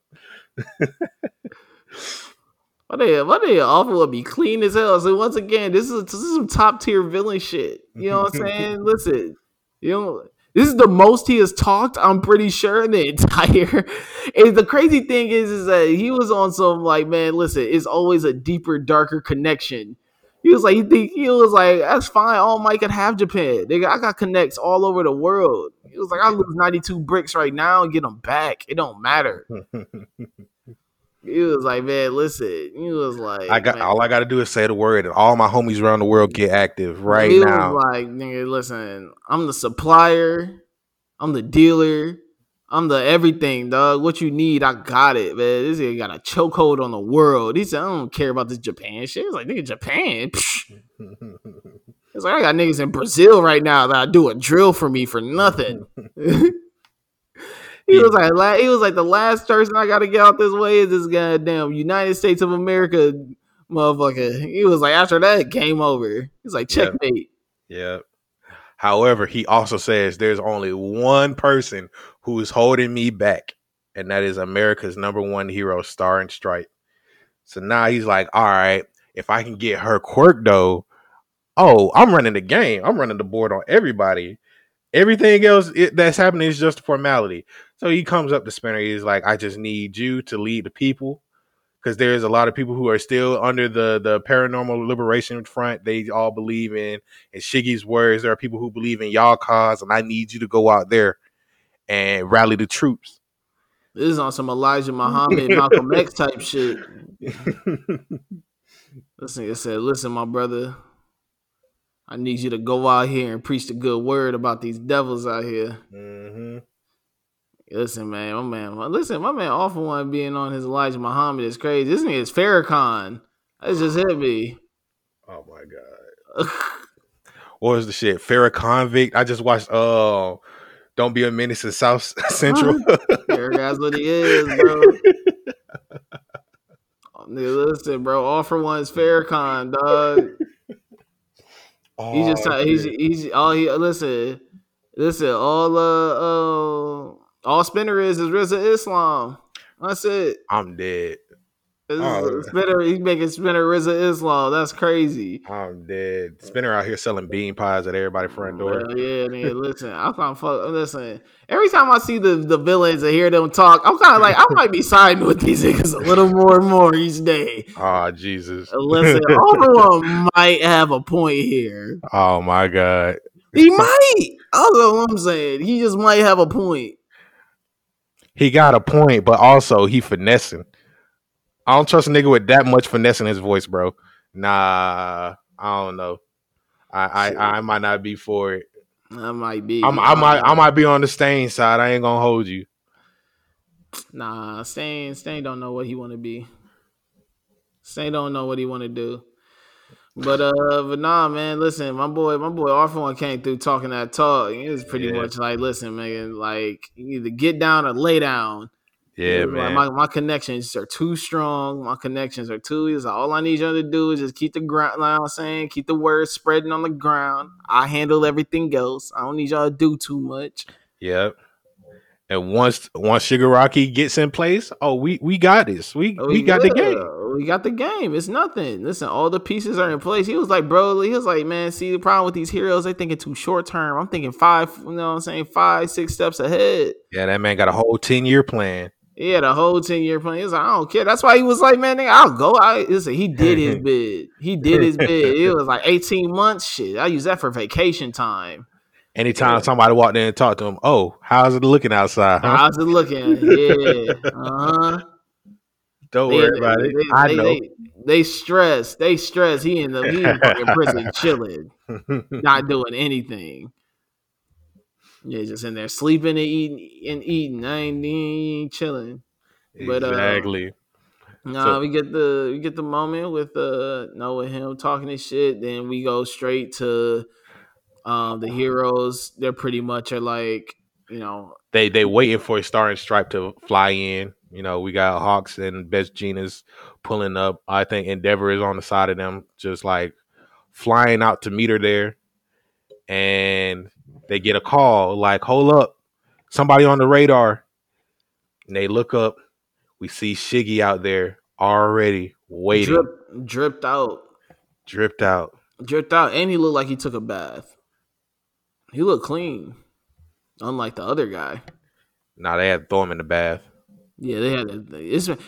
Speaker 2: Why they why they awful would be clean as hell. So once again, this is this is some top tier villain shit. You know what I'm saying? Listen, you know this is the most he has talked. I'm pretty sure in the entire. and the crazy thing is, is that he was on some like, man, listen, it's always a deeper, darker connection. He was like, he think he was like, that's fine. All Might could have Japan. Nigga, I got connects all over the world. He was like, I lose 92 bricks right now and get them back. It don't matter. He was like, man, listen. He was like,
Speaker 1: I got
Speaker 2: man.
Speaker 1: all I got to do is say the word, and all my homies around the world get active right he now.
Speaker 2: Was like, nigga, listen, I'm the supplier, I'm the dealer, I'm the everything, dog. What you need, I got it, man. This guy got a chokehold on the world. He said, I don't care about this Japan shit. He's like, nigga, Japan. it's like I got niggas in Brazil right now that I do a drill for me for nothing. He was like, he was like, the last person I got to get out this way is this goddamn United States of America motherfucker. He was like, after that, game over. He's like, checkmate.
Speaker 1: Yeah. Yep. However, he also says there's only one person who is holding me back, and that is America's number one hero, Star and Stripe. So now he's like, all right, if I can get her quirk though, oh, I'm running the game. I'm running the board on everybody. Everything else that's happening is just a formality. So he comes up to Spinner. He's like, I just need you to lead the people. Because there's a lot of people who are still under the, the paranormal liberation front. They all believe in, in Shiggy's words, there are people who believe in y'all cause, and I need you to go out there and rally the troops.
Speaker 2: This is on some Elijah Muhammad, Malcolm X type shit. Listen, it said, listen, my brother, I need you to go out here and preach the good word about these devils out here. Mm-hmm. Listen, man, my man, listen, my man, All For One being on his Elijah Muhammad is crazy. This nigga is Farrakhan. That's just hit me.
Speaker 1: Oh my god. what was the shit? Farrakhan Vic? I just watched. Oh, uh, don't be a menace in South Central.
Speaker 2: That's what he is, bro. Listen, bro. All for one is Farrakhan, dog. Oh, he just he's he's all he listen, listen. All uh, uh all Spinner is is Rizza Islam. That's it.
Speaker 1: I'm dead.
Speaker 2: Oh, Spinner, he's making Spinner Rizza Islam. That's crazy.
Speaker 1: I'm dead. Spinner out here selling bean pies at everybody front door.
Speaker 2: Well, yeah, man. listen, I'm kind of fuck. Listen, every time I see the the villains and hear them talk, I'm kind of like I might be siding with these niggas a little more and more each day.
Speaker 1: Oh Jesus!
Speaker 2: Uh, listen, Overwhelm might have a point here.
Speaker 1: Oh my God,
Speaker 2: he might. What I'm saying, he just might have a point
Speaker 1: he got a point, but also he finessing. I don't trust a nigga with that much finesse in his voice, bro. Nah, I don't know. I I, I might not be for it.
Speaker 2: I might be.
Speaker 1: I'm, i might I might be on the Stain side. I ain't gonna hold you.
Speaker 2: Nah, Stain Stain don't know what he want to be. Stain don't know what he want to do. But uh, but nah, man. Listen, my boy, my boy, All For One came through talking that talk. It was pretty yeah. much like, listen, man, like either get down or lay down.
Speaker 1: Yeah, man.
Speaker 2: my, my connections are too strong. My connections are too. Is all I need y'all to do is just keep the ground. Like I'm saying, keep the word spreading on the ground. I handle everything else. I don't need y'all to do too much.
Speaker 1: Yep. And once once Shigaraki gets in place, oh, we we got this. We oh, we got the game.
Speaker 2: We got the game. It's nothing. Listen, all the pieces are in place. He was like, bro, he was like, man, see the problem with these heroes, they thinking too short term. I'm thinking five, you know what I'm saying, five, six steps ahead.
Speaker 1: Yeah, that man got a whole 10 year plan.
Speaker 2: Yeah, a whole 10 year plan. He's like, I don't care. That's why he was like, man, nigga, I'll go. I listen, he did his bid. He did his bid. It was like 18 months. Shit. I use that for vacation time.
Speaker 1: Anytime yeah. somebody walked in and talked to him, oh, how's it looking outside?
Speaker 2: Huh? How's it looking? Yeah. Uh-huh.
Speaker 1: Don't they, worry about
Speaker 2: they,
Speaker 1: it. They, I
Speaker 2: know.
Speaker 1: They,
Speaker 2: they stress. They stress. He in the he in prison chilling, not doing anything. Yeah, just in there sleeping and eating and eating. I ain't, ain't chilling.
Speaker 1: But, uh, exactly.
Speaker 2: Uh, no, so, we get the we get the moment with uh Noah him talking his shit. Then we go straight to um, the heroes, they're pretty much are like, you know,
Speaker 1: they they waiting for a star and stripe to fly in. You know, we got Hawks and Best Jeanist pulling up. I think Endeavor is on the side of them, just like flying out to meet her there. And they get a call like, hold up, somebody on the radar. And they look up. We see Shiggy out there already waiting.
Speaker 2: Drip, dripped out.
Speaker 1: Dripped out.
Speaker 2: Dripped out. And he looked like he took a bath. He looked clean. Unlike the other guy.
Speaker 1: Nah, they had to throw him in the bath.
Speaker 2: Yeah, they had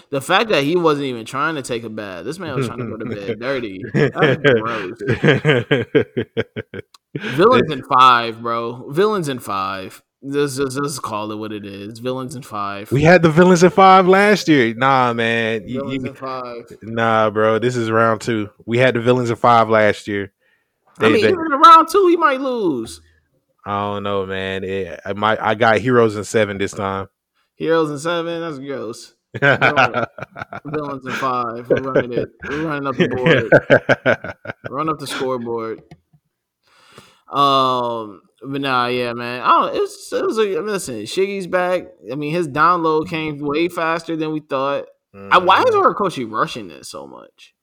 Speaker 2: the fact that he wasn't even trying to take a bath. This man was trying to go to bed dirty. That's gross. Villains in five, bro. Villains in five. This is just call it what it is. Villains in five.
Speaker 1: We had the villains in five last year. Nah, man.
Speaker 2: Villains you, in five.
Speaker 1: Nah, bro. This is round two. We had the villains in five last year.
Speaker 2: They, I mean, they, even in round two, he might lose.
Speaker 1: I don't know, man. It, I might. I got heroes in seven this time.
Speaker 2: Heroes in seven. That's gross. Villains in five. We're running it. We're running up the board. Run up the scoreboard. Um, but nah, yeah, man. I don't. It's it was a listen. Shiggy's back. I mean, his download came way faster than we thought. Mm-hmm. I, why is mm-hmm. Horikoshi rushing this so much?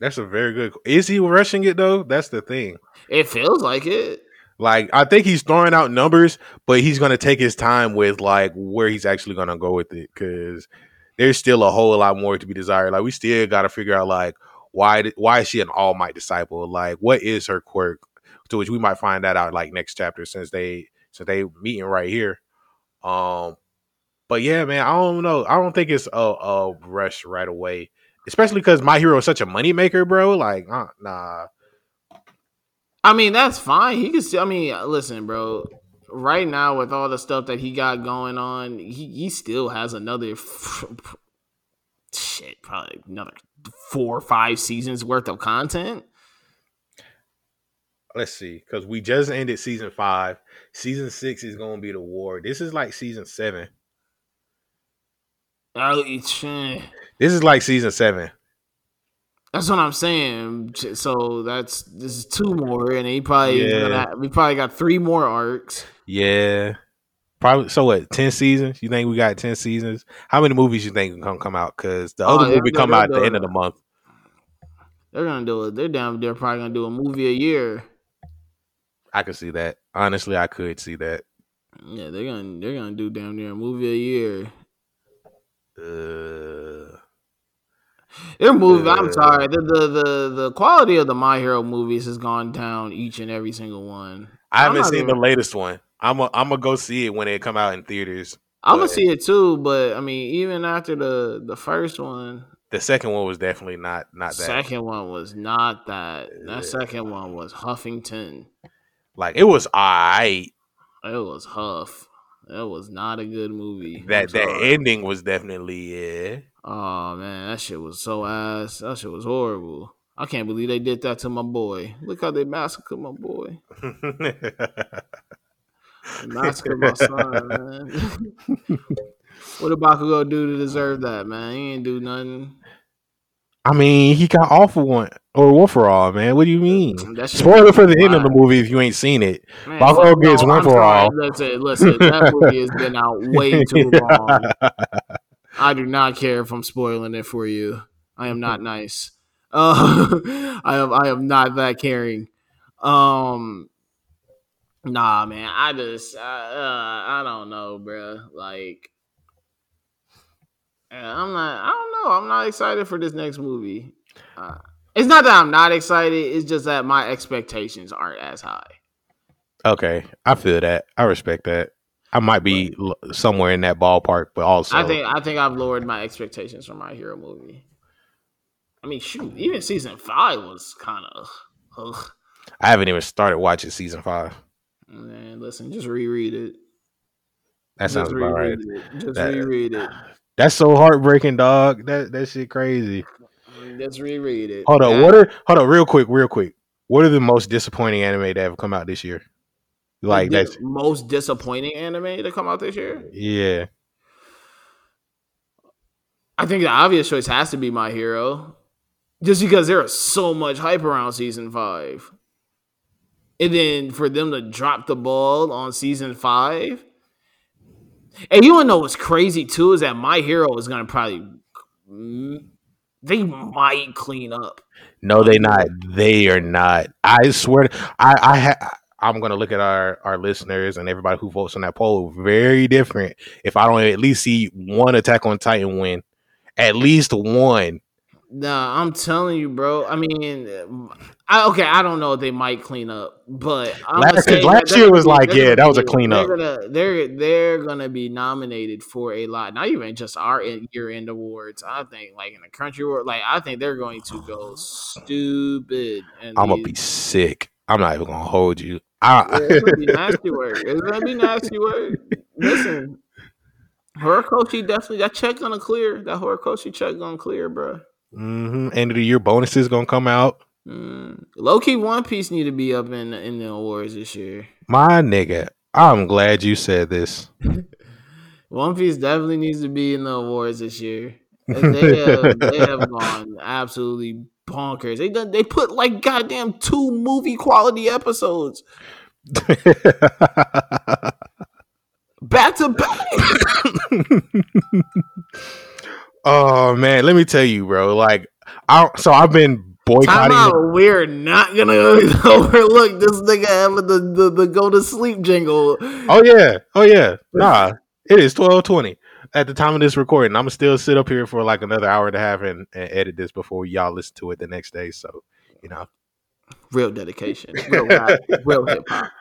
Speaker 1: That's a very good. Is he rushing it though? That's the thing.
Speaker 2: It feels like it.
Speaker 1: Like I think he's throwing out numbers, but he's gonna take his time with like where he's actually gonna go with it because there's still a whole lot more to be desired. Like we still got to figure out like why why is she an all might disciple? Like what is her quirk? To which we might find that out like next chapter since they since they meeting right here. Um, but yeah, man, I don't know. I don't think it's a, a rush right away, especially because my hero is such a moneymaker, bro. Like, uh, nah.
Speaker 2: I mean, that's fine. He can still. I mean, listen, bro. Right now, with all the stuff that he got going on, he, he still has another shit, probably another four or five seasons worth of content.
Speaker 1: Let's see, because we just ended season five. Season six is going to be the war. This is like season seven.
Speaker 2: Oh,
Speaker 1: this is like season seven.
Speaker 2: That's what I'm saying. So that's this is two more, and he probably yeah. gonna, we probably got three more arcs.
Speaker 1: Yeah, probably. So what? Ten seasons? You think we got ten seasons? How many movies you think gonna come out? Because the other oh, movie come out at the end of the month.
Speaker 2: They're gonna do it. They're down. They're probably gonna do a movie a year.
Speaker 1: I could see that. Honestly, I could see that.
Speaker 2: Yeah, they're gonna they're gonna do damn near a movie a year.
Speaker 1: Uh
Speaker 2: their movie. Uh, I'm sorry. The, the the the quality of the My Hero movies has gone down each and every single one.
Speaker 1: I haven't seen the latest one. I'm a, I'm gonna go see it when it come out in theaters.
Speaker 2: I'm gonna see it too, but I mean, even after the the first one,
Speaker 1: the second one was definitely not not that.
Speaker 2: Second one was not that. That second one was Huffington.
Speaker 1: Like it was alright.
Speaker 2: It was Huff. That was not a good movie.
Speaker 1: That that ending was definitely yeah.
Speaker 2: Oh man, that shit was so ass. That shit was horrible. I can't believe they did that to my boy. Look how they massacred my boy. massacred my son, man. what did Bakugo do to deserve that, man? He ain't do nothing.
Speaker 1: I mean, he got All For One or one for all, man. What do you mean? Spoiler for the end of the movie if you ain't seen it. Man, Bakugo gets one I'm for sorry. all.
Speaker 2: Listen, listen, that movie has been out way too long. I do not care if I'm spoiling it for you. I am not nice. Uh, I am I am not that caring. Um, nah, man. I just uh, I don't know, bro. Like, I'm not. I don't know. I'm not excited for this next movie. Uh, it's not that I'm not excited. It's just that my expectations aren't as high.
Speaker 1: Okay, I feel that. I respect that. I might be somewhere in that ballpark, but also
Speaker 2: I think I think I've lowered my expectations for my hero movie. I mean, shoot, even season five was kind of.
Speaker 1: I haven't even started watching season five.
Speaker 2: Man, listen, just reread it.
Speaker 1: That sounds just about right.
Speaker 2: It. Just that, reread it.
Speaker 1: That's so heartbreaking, dog. That that shit crazy.
Speaker 2: Mm, Let's reread it.
Speaker 1: Hold on, what are hold on, real quick, real quick. What are the most disappointing anime that have come out this year? Like the that's
Speaker 2: most disappointing anime to come out this year.
Speaker 1: Yeah,
Speaker 2: I think the obvious choice has to be My Hero, just because there is so much hype around season five, and then for them to drop the ball on season five, And you wanna know what's crazy too is that my hero is gonna probably mm, they might clean up.
Speaker 1: No, they not. They are not. I swear. I I ha- I'm gonna look at our our listeners and everybody who votes on that poll very different. If I don't at least see one Attack on Titan win, at least one.
Speaker 2: Nah, I'm telling you, bro. I mean, I, okay, I don't know if they might clean up, but
Speaker 1: I'm last, last year was be, like, yeah, that was a cleanup.
Speaker 2: They're gonna they're they're gonna be nominated for a lot. Not even just our year end awards. I think like in the country world, like I think they're going to go stupid.
Speaker 1: I'm gonna be sick. I'm not even gonna hold you. I,
Speaker 2: yeah, it's gonna be nasty work. It's gonna be nasty work. Listen, Horikoshi definitely that check gonna clear. That Horikoshi check gonna clear, bro.
Speaker 1: Mm-hmm. End of the year bonuses gonna come out.
Speaker 2: Mm. Low key, One Piece need to be up in in the awards this year.
Speaker 1: My nigga, I'm glad you said this.
Speaker 2: One Piece definitely needs to be in the awards this year. They have, they have gone absolutely bonkers. They done they put like goddamn two movie quality episodes. back to back.
Speaker 1: oh man, let me tell you, bro. Like, I so I've been boycotting.
Speaker 2: The- We're not gonna overlook this nigga having the, the, the go to sleep jingle.
Speaker 1: Oh yeah, oh yeah. Nah, it is twelve twenty at the time of this recording. I'm gonna still sit up here for like another hour and a half and, and edit this before y'all listen to it the next day. So you know,
Speaker 2: real dedication, real, real hip hop.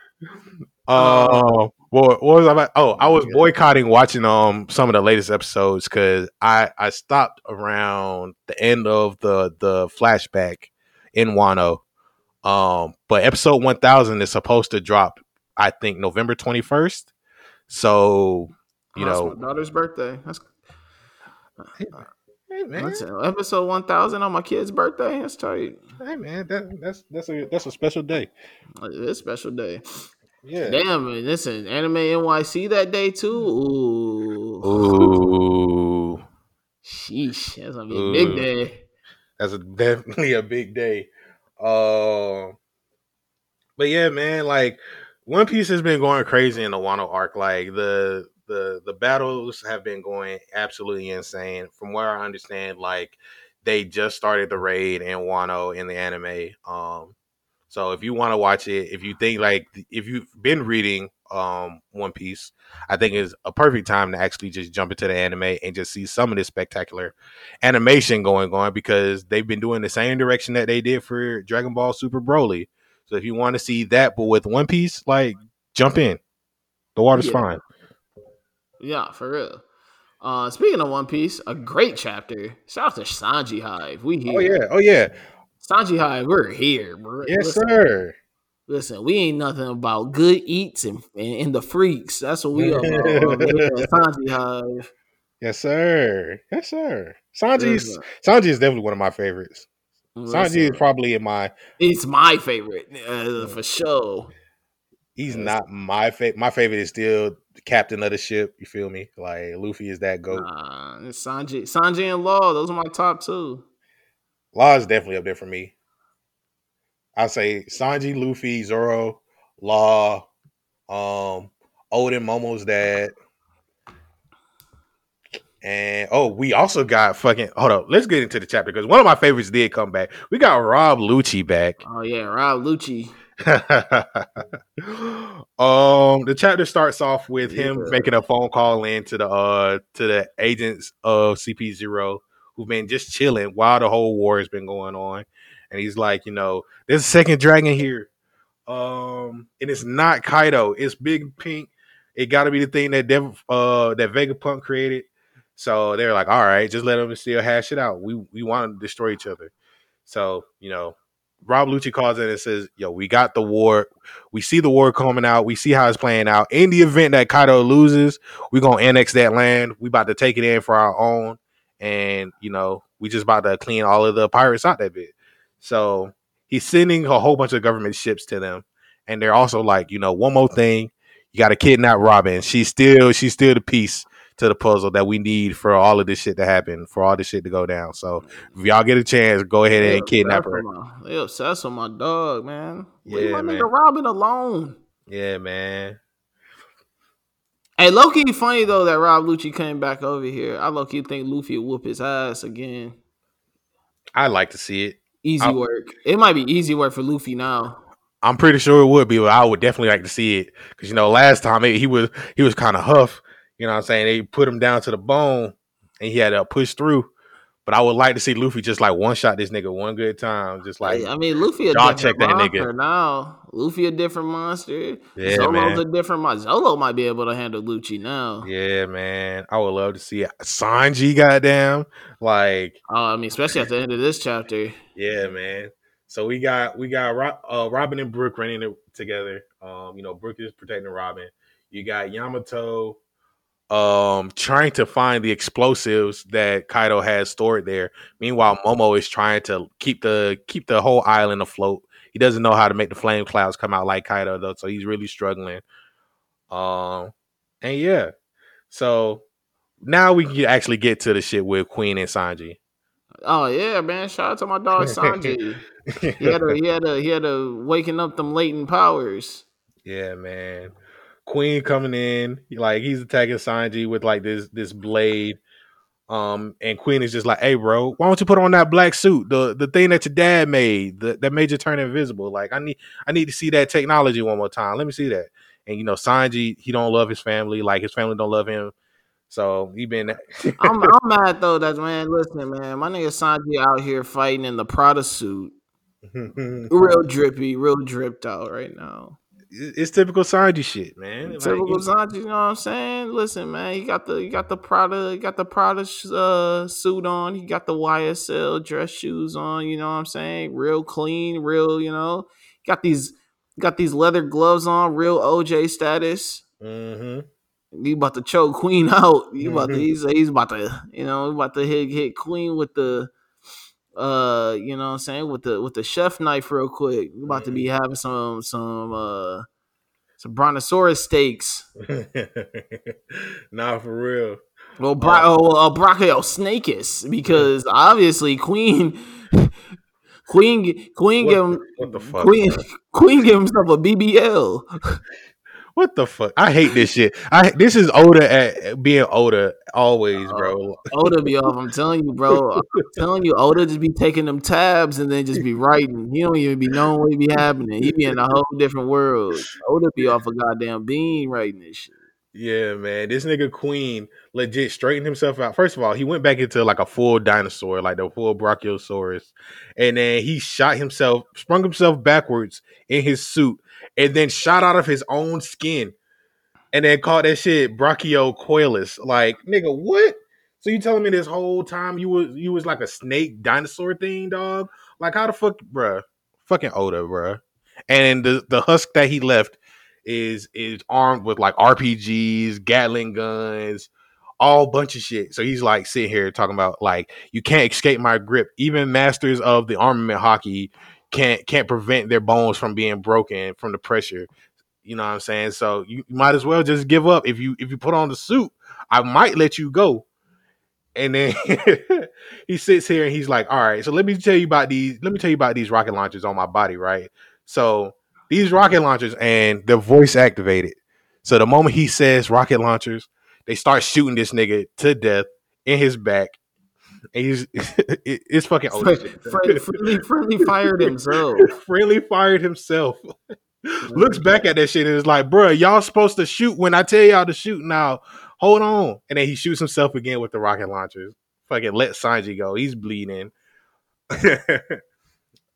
Speaker 1: Uh, what, what was I about? Oh, I was boycotting watching um some of the latest episodes because I I stopped around the end of the the flashback in Wano. Um, but episode one thousand is supposed to drop, I think, November twenty first. So you
Speaker 2: oh,
Speaker 1: know,
Speaker 2: my daughter's birthday. That's hey, hey man. That's episode one thousand on my kid's birthday. That's tight.
Speaker 1: Hey man, that, that's that's a that's a special day.
Speaker 2: It's a special day. Yeah. Damn, man, listen, Anime NYC that day too. Ooh.
Speaker 1: Ooh.
Speaker 2: Sheesh. That's gonna be Ooh. a big day.
Speaker 1: That's a, definitely a big day. Uh, but yeah, man, like One Piece has been going crazy in the Wano arc. Like the the the battles have been going absolutely insane. From where I understand, like they just started the raid in Wano in the anime. Um, so if you want to watch it, if you think like if you've been reading um One Piece, I think is a perfect time to actually just jump into the anime and just see some of this spectacular animation going on because they've been doing the same direction that they did for Dragon Ball Super Broly. So if you want to see that but with One Piece, like jump in. The water's yeah. fine.
Speaker 2: Yeah, for real. Uh, speaking of One Piece, a great chapter. Shout out to Sanji Hive. We
Speaker 1: oh, here. Oh yeah, oh yeah.
Speaker 2: Sanji Hive, we're here, bro.
Speaker 1: Yes, listen, sir.
Speaker 2: Listen, we ain't nothing about good eats and, and, and the freaks. That's what we are. Sanji Hive.
Speaker 1: Yes, sir. Yes, sir. Sanji's Sanji is definitely one of my favorites. Listen, Sanji is probably in my.
Speaker 2: It's my favorite uh, for sure.
Speaker 1: He's not my favorite. My favorite is still the captain of the ship. You feel me? Like Luffy is that goat.
Speaker 2: Nah, it's Sanji, Sanji and Law. Those are my top two.
Speaker 1: Law is definitely up there for me. I say Sanji, Luffy, Zoro, Law, um, Oden, Momo's dad. And oh, we also got fucking hold up. Let's get into the chapter because one of my favorites did come back. We got Rob Lucci back.
Speaker 2: Oh yeah, Rob Lucci.
Speaker 1: um, the chapter starts off with yeah. him making a phone call in to the uh to the agents of CP Zero who've been just chilling while the whole war has been going on. And he's like, you know, there's a second dragon here. Um, and it's not Kaido, it's Big Pink. It got to be the thing that Dev, uh that Vegapunk created. So they're like, all right, just let them still hash it out. We we want to destroy each other. So you know, Rob Lucci calls in and says, "Yo, we got the war. We see the war coming out. We see how it's playing out. In the event that Kaido loses, we're gonna annex that land. We about to take it in for our own and you know we just about to clean all of the pirates out that bit. So he's sending a whole bunch of government ships to them, and they're also like, you know, one more thing, you got to kidnap Robin. She's still she's still the piece to the puzzle that we need for all of this shit to happen, for all this shit to go down. So if y'all get a chance, go ahead and kidnap her.
Speaker 2: They obsessed with my dog, man. Yeah, Leave my man. nigga Robin alone.
Speaker 1: Yeah, man.
Speaker 2: Hey, Loki, funny though that Rob Lucci came back over here. I Loki think Luffy will whoop his ass again.
Speaker 1: I like to see it.
Speaker 2: Easy
Speaker 1: I-
Speaker 2: work. It might be easy work for Luffy now.
Speaker 1: I'm pretty sure it would be, but I would definitely like to see it because you know last time he, he was he was kind of huff. You know what I'm saying? They put him down to the bone and he had to push through. But I would like to see Luffy just like one shot this nigga one good time, just like
Speaker 2: I mean, Luffy a
Speaker 1: y'all
Speaker 2: different
Speaker 1: check that nigga.
Speaker 2: monster now. Luffy a different monster.
Speaker 1: Yeah,
Speaker 2: Zolo's
Speaker 1: man.
Speaker 2: a different monster. Zolo might be able to handle Lucci now.
Speaker 1: yeah, man. I would love to see it. Sanji, goddamn, like
Speaker 2: Oh, I mean, especially at the end of this chapter.
Speaker 1: Yeah, man. So we got we got uh, Robin and Brook running it together. Um, you know, Brook is protecting Robin. You got Yamato um trying to find the explosives that Kaido has stored there. Meanwhile, Momo is trying to keep the keep the whole island afloat. He doesn't know how to make the flame clouds come out like Kaido though, so he's really struggling. Um and yeah. So now we can actually get to the shit with Queen and Sanji.
Speaker 2: Oh yeah, man! Shout out to my dog Sanji. he had a he had a he had a waking up them latent powers.
Speaker 1: Yeah, man. Queen coming in, like he's attacking Sanji with like this this blade. Um, and Queen is just like, "Hey, bro, why don't you put on that black suit, the the thing that your dad made, the, that made you turn invisible? Like, I need I need to see that technology one more time. Let me see that." And you know, Sanji, he don't love his family, like his family don't love him. So he been
Speaker 2: I'm I'm mad though that man. Listen, man, my nigga Sanji out here fighting in the Prada suit, real drippy, real dripped out right now.
Speaker 1: It's typical Sanji shit, man.
Speaker 2: Typical Sanji, you know what I'm saying? Listen, man, he got the he got the Prada, he got the Prada uh, suit on. He got the YSL dress shoes on. You know what I'm saying? Real clean, real. You know, got these got these leather gloves on. Real OJ status.
Speaker 1: Mhm.
Speaker 2: He about to choke Queen out. He about to,
Speaker 1: Mhm.
Speaker 2: he's he's about to you know about to hit hit Queen with the uh you know what I'm saying with the with the chef knife real quick. We about to be having some some uh some brontosaurus steaks.
Speaker 1: nah, for real.
Speaker 2: Well, bro- oh, uh, Brachiosaurus because obviously Queen Queen Queen
Speaker 1: What
Speaker 2: give him
Speaker 1: what the fuck,
Speaker 2: Queen
Speaker 1: bro?
Speaker 2: Queen give himself a BBL.
Speaker 1: What the fuck? I hate this shit. I this is Oda at being Oda always, uh, bro.
Speaker 2: Oda be off. I'm telling you, bro. I'm telling you, Oda just be taking them tabs and then just be writing. He don't even be knowing what be happening. He be in a whole different world. Oda be off a goddamn bean writing this shit.
Speaker 1: Yeah, man. This nigga Queen legit straightened himself out. First of all, he went back into like a full dinosaur, like the full Brachiosaurus. And then he shot himself, sprung himself backwards in his suit, and then shot out of his own skin. And then called that shit Brachiocoilus. Like, nigga, what? So you telling me this whole time you was you was like a snake dinosaur thing, dog? Like how the fuck, bruh? Fucking Oda, bruh. And the the husk that he left is is armed with like RPGs, Gatling guns, all bunch of shit. So he's like sitting here talking about like you can't escape my grip. Even masters of the armament haki can't can't prevent their bones from being broken from the pressure. You know what I'm saying? So you, might as well just give up. If you if you put on the suit, I might let you go. And then he sits here and he's like, "All right, so let me tell you about these. Let me tell you about these rocket launchers on my body, right? So these rocket launchers and they're voice activated. So the moment he says rocket launchers, they start shooting this nigga to death in his back. And he's it's fucking old shit.
Speaker 2: Friendly, fired himself.
Speaker 1: Friendly fired himself. Looks back at that shit and is like, bruh, y'all supposed to shoot when I tell y'all to shoot now. Hold on. And then he shoots himself again with the rocket launchers. Fucking let Sanji go. He's bleeding.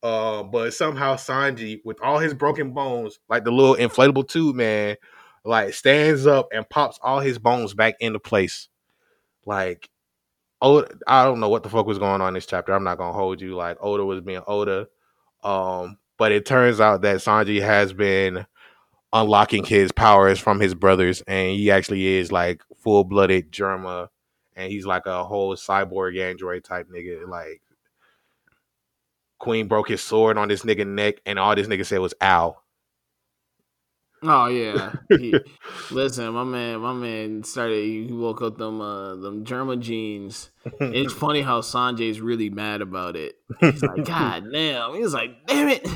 Speaker 1: uh, but somehow Sanji, with all his broken bones, like the little inflatable tube man, like stands up and pops all his bones back into place. Like, Oda, I don't know what the fuck was going on in this chapter. I'm not gonna hold you. Like Oda was being Oda. Um, but it turns out that Sanji has been unlocking his powers from his brothers, and he actually is like full blooded Germa, and he's like a whole cyborg android type nigga. Like Queen broke his sword on this nigga neck, and all this nigga said was "ow."
Speaker 2: Oh yeah. He, listen, my man, my man started. He woke up them uh them Germa genes. It's funny how Sanjay's really mad about it. He's like, God damn. He was like, damn it.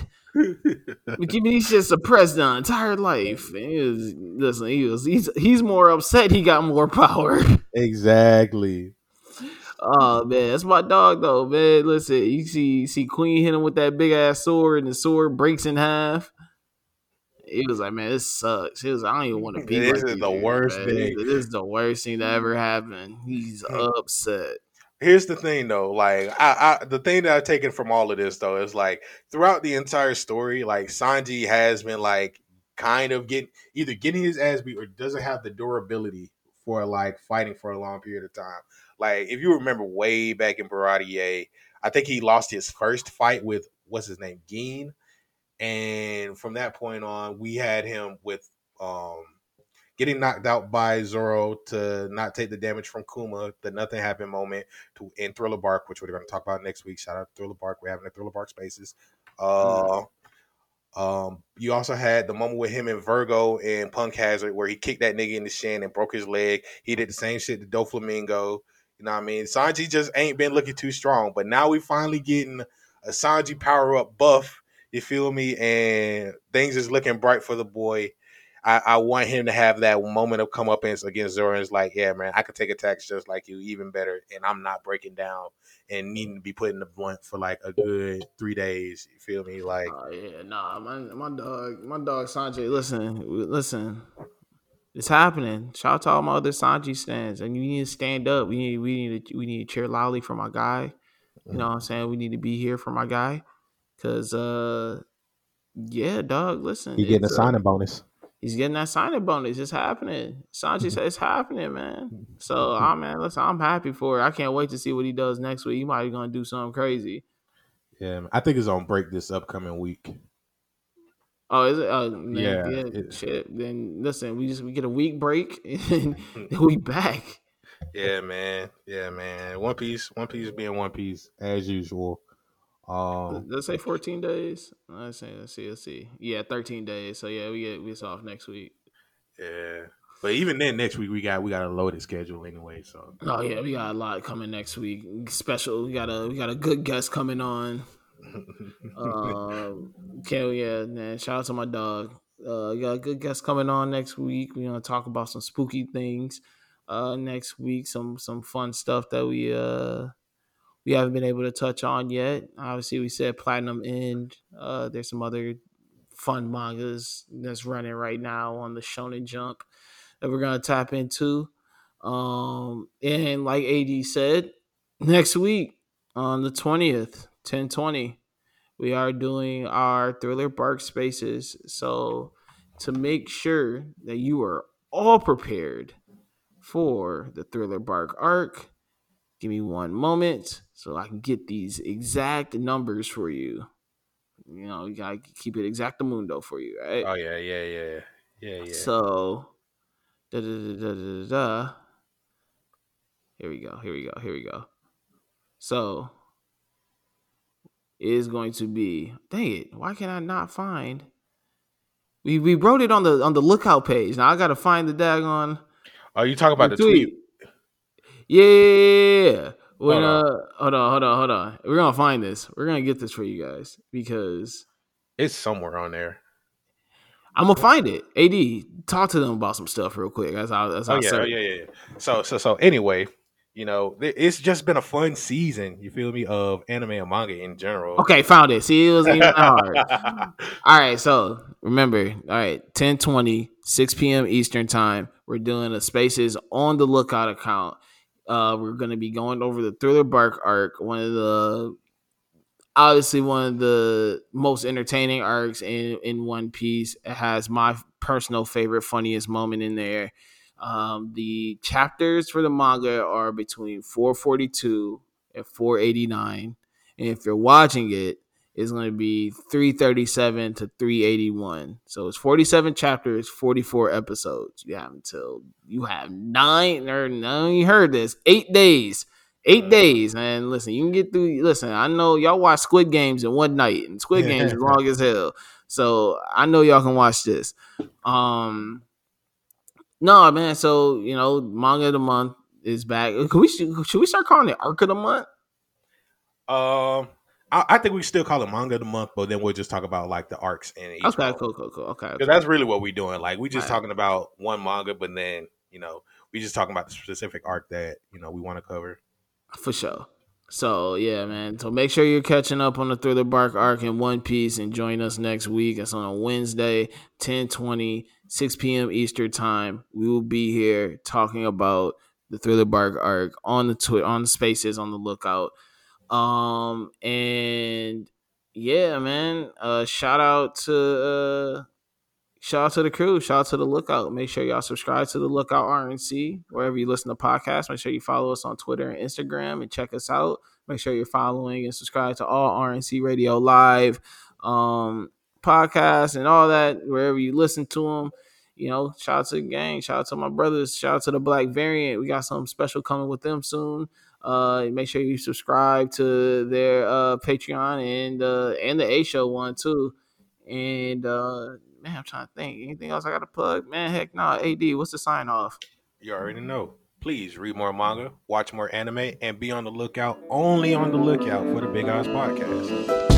Speaker 2: but Jimmy shit suppressed the entire life. And he was listen, he was he's he's more upset he got more power.
Speaker 1: Exactly.
Speaker 2: Oh man, that's my dog though, man. Listen, you see see Queen hit him with that big ass sword and the sword breaks in half. He was like, man, this sucks. He was like, I don't even want to be.
Speaker 1: This
Speaker 2: like
Speaker 1: is the
Speaker 2: here,
Speaker 1: worst
Speaker 2: man.
Speaker 1: thing.
Speaker 2: This is the worst thing that ever mm-hmm. happened. He's mm-hmm. upset.
Speaker 1: Here's the thing, though. Like, I, I, the thing that I've taken from all of this, though, is like throughout the entire story, like Sanji has been like kind of getting either getting his ass beat or doesn't have the durability for like fighting for a long period of time. Like, if you remember way back in Baratie, I think he lost his first fight with what's his name, Gin, and from that point on, we had him with um getting knocked out by Zoro to not take the damage from Kuma, the nothing happened moment to in Thriller Bark, which we're going to talk about next week. Shout out to Thriller Bark. We're having a Thriller Bark Spaces. Uh, um, you also had the moment with him and Vergo and Punk Hazard where he kicked that nigga in the shin and broke his leg. He did the same shit to Doflamingo. You know what I mean? Sanji just ain't been looking too strong, but now we finally getting a Sanji power up buff. You feel me? And things is looking bright for the boy. I, I want him to have that moment of comeuppance against Zoro. And it's like, yeah, man, I could take attacks just like you, even better. And I'm not breaking down and needing to be put in the blunt for like a good three days. You feel me? Like,
Speaker 2: Oh yeah, nah, my my dog, my dog Sanjay. Listen, listen, it's happening. Shout out to all my other Sanji stands, and you need to stand up. We need, we need, to, we need to cheer loudly for my guy. You know mm-hmm. what I'm saying? We need to be here for my guy, cause uh, yeah, dog. Listen,
Speaker 3: He getting a
Speaker 2: uh,
Speaker 3: signing bonus.
Speaker 2: He's getting that signing bonus. It's happening. Sanji said it's happening, man. So, ah, man, listen, I'm happy for it. I can't wait to see what he does next week. He might be gonna do something crazy.
Speaker 3: Yeah. I think it's on break this upcoming week.
Speaker 2: Oh, is it? Oh, man,
Speaker 3: Yeah,
Speaker 2: yeah.
Speaker 3: it-
Speaker 2: shit. Then listen, we just we get a week break and we back.
Speaker 1: yeah, man. Yeah, man. One Piece, One Piece being One Piece.
Speaker 3: as usual. Um,
Speaker 2: Let's say 14 days. Let's see. Let's see. Let's see. Yeah, 13 days. So yeah, we get we off next week.
Speaker 1: Yeah.
Speaker 3: but even then, next week we got we got a loaded schedule anyway. So
Speaker 2: Oh yeah, we got a lot coming next week. Special. We got a we got a good guest coming on. Um, okay, yeah, man. Shout out to my dog. Uh, we got a good guest coming on next week. We're gonna talk about some spooky things. Uh, next week, some some fun stuff that we uh we haven't been able to touch on yet. Obviously, we said Platinum End. Uh, there's some other fun mangas that's running right now on the Shonen Jump that we're gonna tap into. Um, and like AD said, next week on the twentieth, ten twenty, we are doing our Thriller Bark Spaces. So to make sure that you are all prepared for the Thriller Bark arc, give me one moment so I can get these exact numbers for you. You know, you gotta keep it exactamundo for you, right?
Speaker 1: Oh yeah, yeah, yeah, yeah, yeah.
Speaker 2: So, da, da, da, da, da, da, here we go. Here we go. Here we go. So, it is going to be. Dang it! Why can I not find? We we wrote it on the on the lookout page. Now I gotta find the daggone
Speaker 1: oh, you talk about the
Speaker 2: the
Speaker 1: tweet?
Speaker 2: Yeah, yeah, yeah, yeah. When,
Speaker 1: Hold on.
Speaker 2: uh, hold on, hold on, hold on. We're gonna find this. We're gonna get this for you guys because
Speaker 1: It's somewhere on there.
Speaker 2: I'm gonna find it. Ad, talk to them about some stuff real quick. That's how. That's how.
Speaker 1: Oh
Speaker 2: I
Speaker 1: yeah, oh, yeah, yeah, yeah. So, so, so. Anyway, you know, it's just been a fun season. You feel me? Of anime and manga in general.
Speaker 2: Okay, found it. See, it was even hard. All right, so remember, all right, 10 20, 6 p.m. Eastern time. We're doing a spaces on the lookout account. Uh, we're gonna be going over the Thriller Bark arc, one of the obviously one of the most entertaining arcs in in One Piece. It has my personal favorite, funniest moment in there. Um, the chapters for the manga are between 442 and 489. And if you're watching it, it's going to be 337 to 381. So it's 47 chapters, 44 episodes. You have until you have nine or no, you heard this, eight days. Eight days, man. Listen, you can get through. Listen, I know y'all watch Squid Games in one night, and Squid Games is long as hell. So I know y'all can watch this. Um, no, man. So you know, manga of the month is back. Can we should we start calling it arc of the month?
Speaker 1: Um, I, I think we still call it manga of the month, but then we'll just talk about like the arcs and each
Speaker 2: Okay, cool, cool, cool. Okay,
Speaker 1: Because that's really what we're doing. Like we just
Speaker 2: Right.
Speaker 1: talking about one manga, but then you know we just talking about the specific arc that you know we want to cover.
Speaker 2: For sure. So yeah, man. So make sure you're catching up on the Thriller Bark arc in One Piece and join us next week. It's on a Wednesday, 1020, 6 p.m. Eastern time. We will be here talking about the Thriller Bark arc on the Twitter on the spaces on the lookout. Um and yeah, man. Uh shout out to uh shout out to the crew, shout out to the lookout. Make sure y'all subscribe to the lookout RNC wherever you listen to podcasts. Make sure you follow us on Twitter and Instagram and check us out. Make sure you're following and subscribe to all RNC Radio Live um podcasts and all that wherever you listen to them. You know, shout out to the gang, shout out to my brothers, shout out to the Black Variant. We got something special coming with them soon. Uh, make sure you subscribe to their uh Patreon and uh and the A Show one too. And uh man, I'm trying to think. Anything else I gotta plug? Man, heck no. AD, what's the sign off?
Speaker 1: You already know. Please read more manga, watch more anime, and be on the lookout. Only on the lookout for the Big Eyes podcast.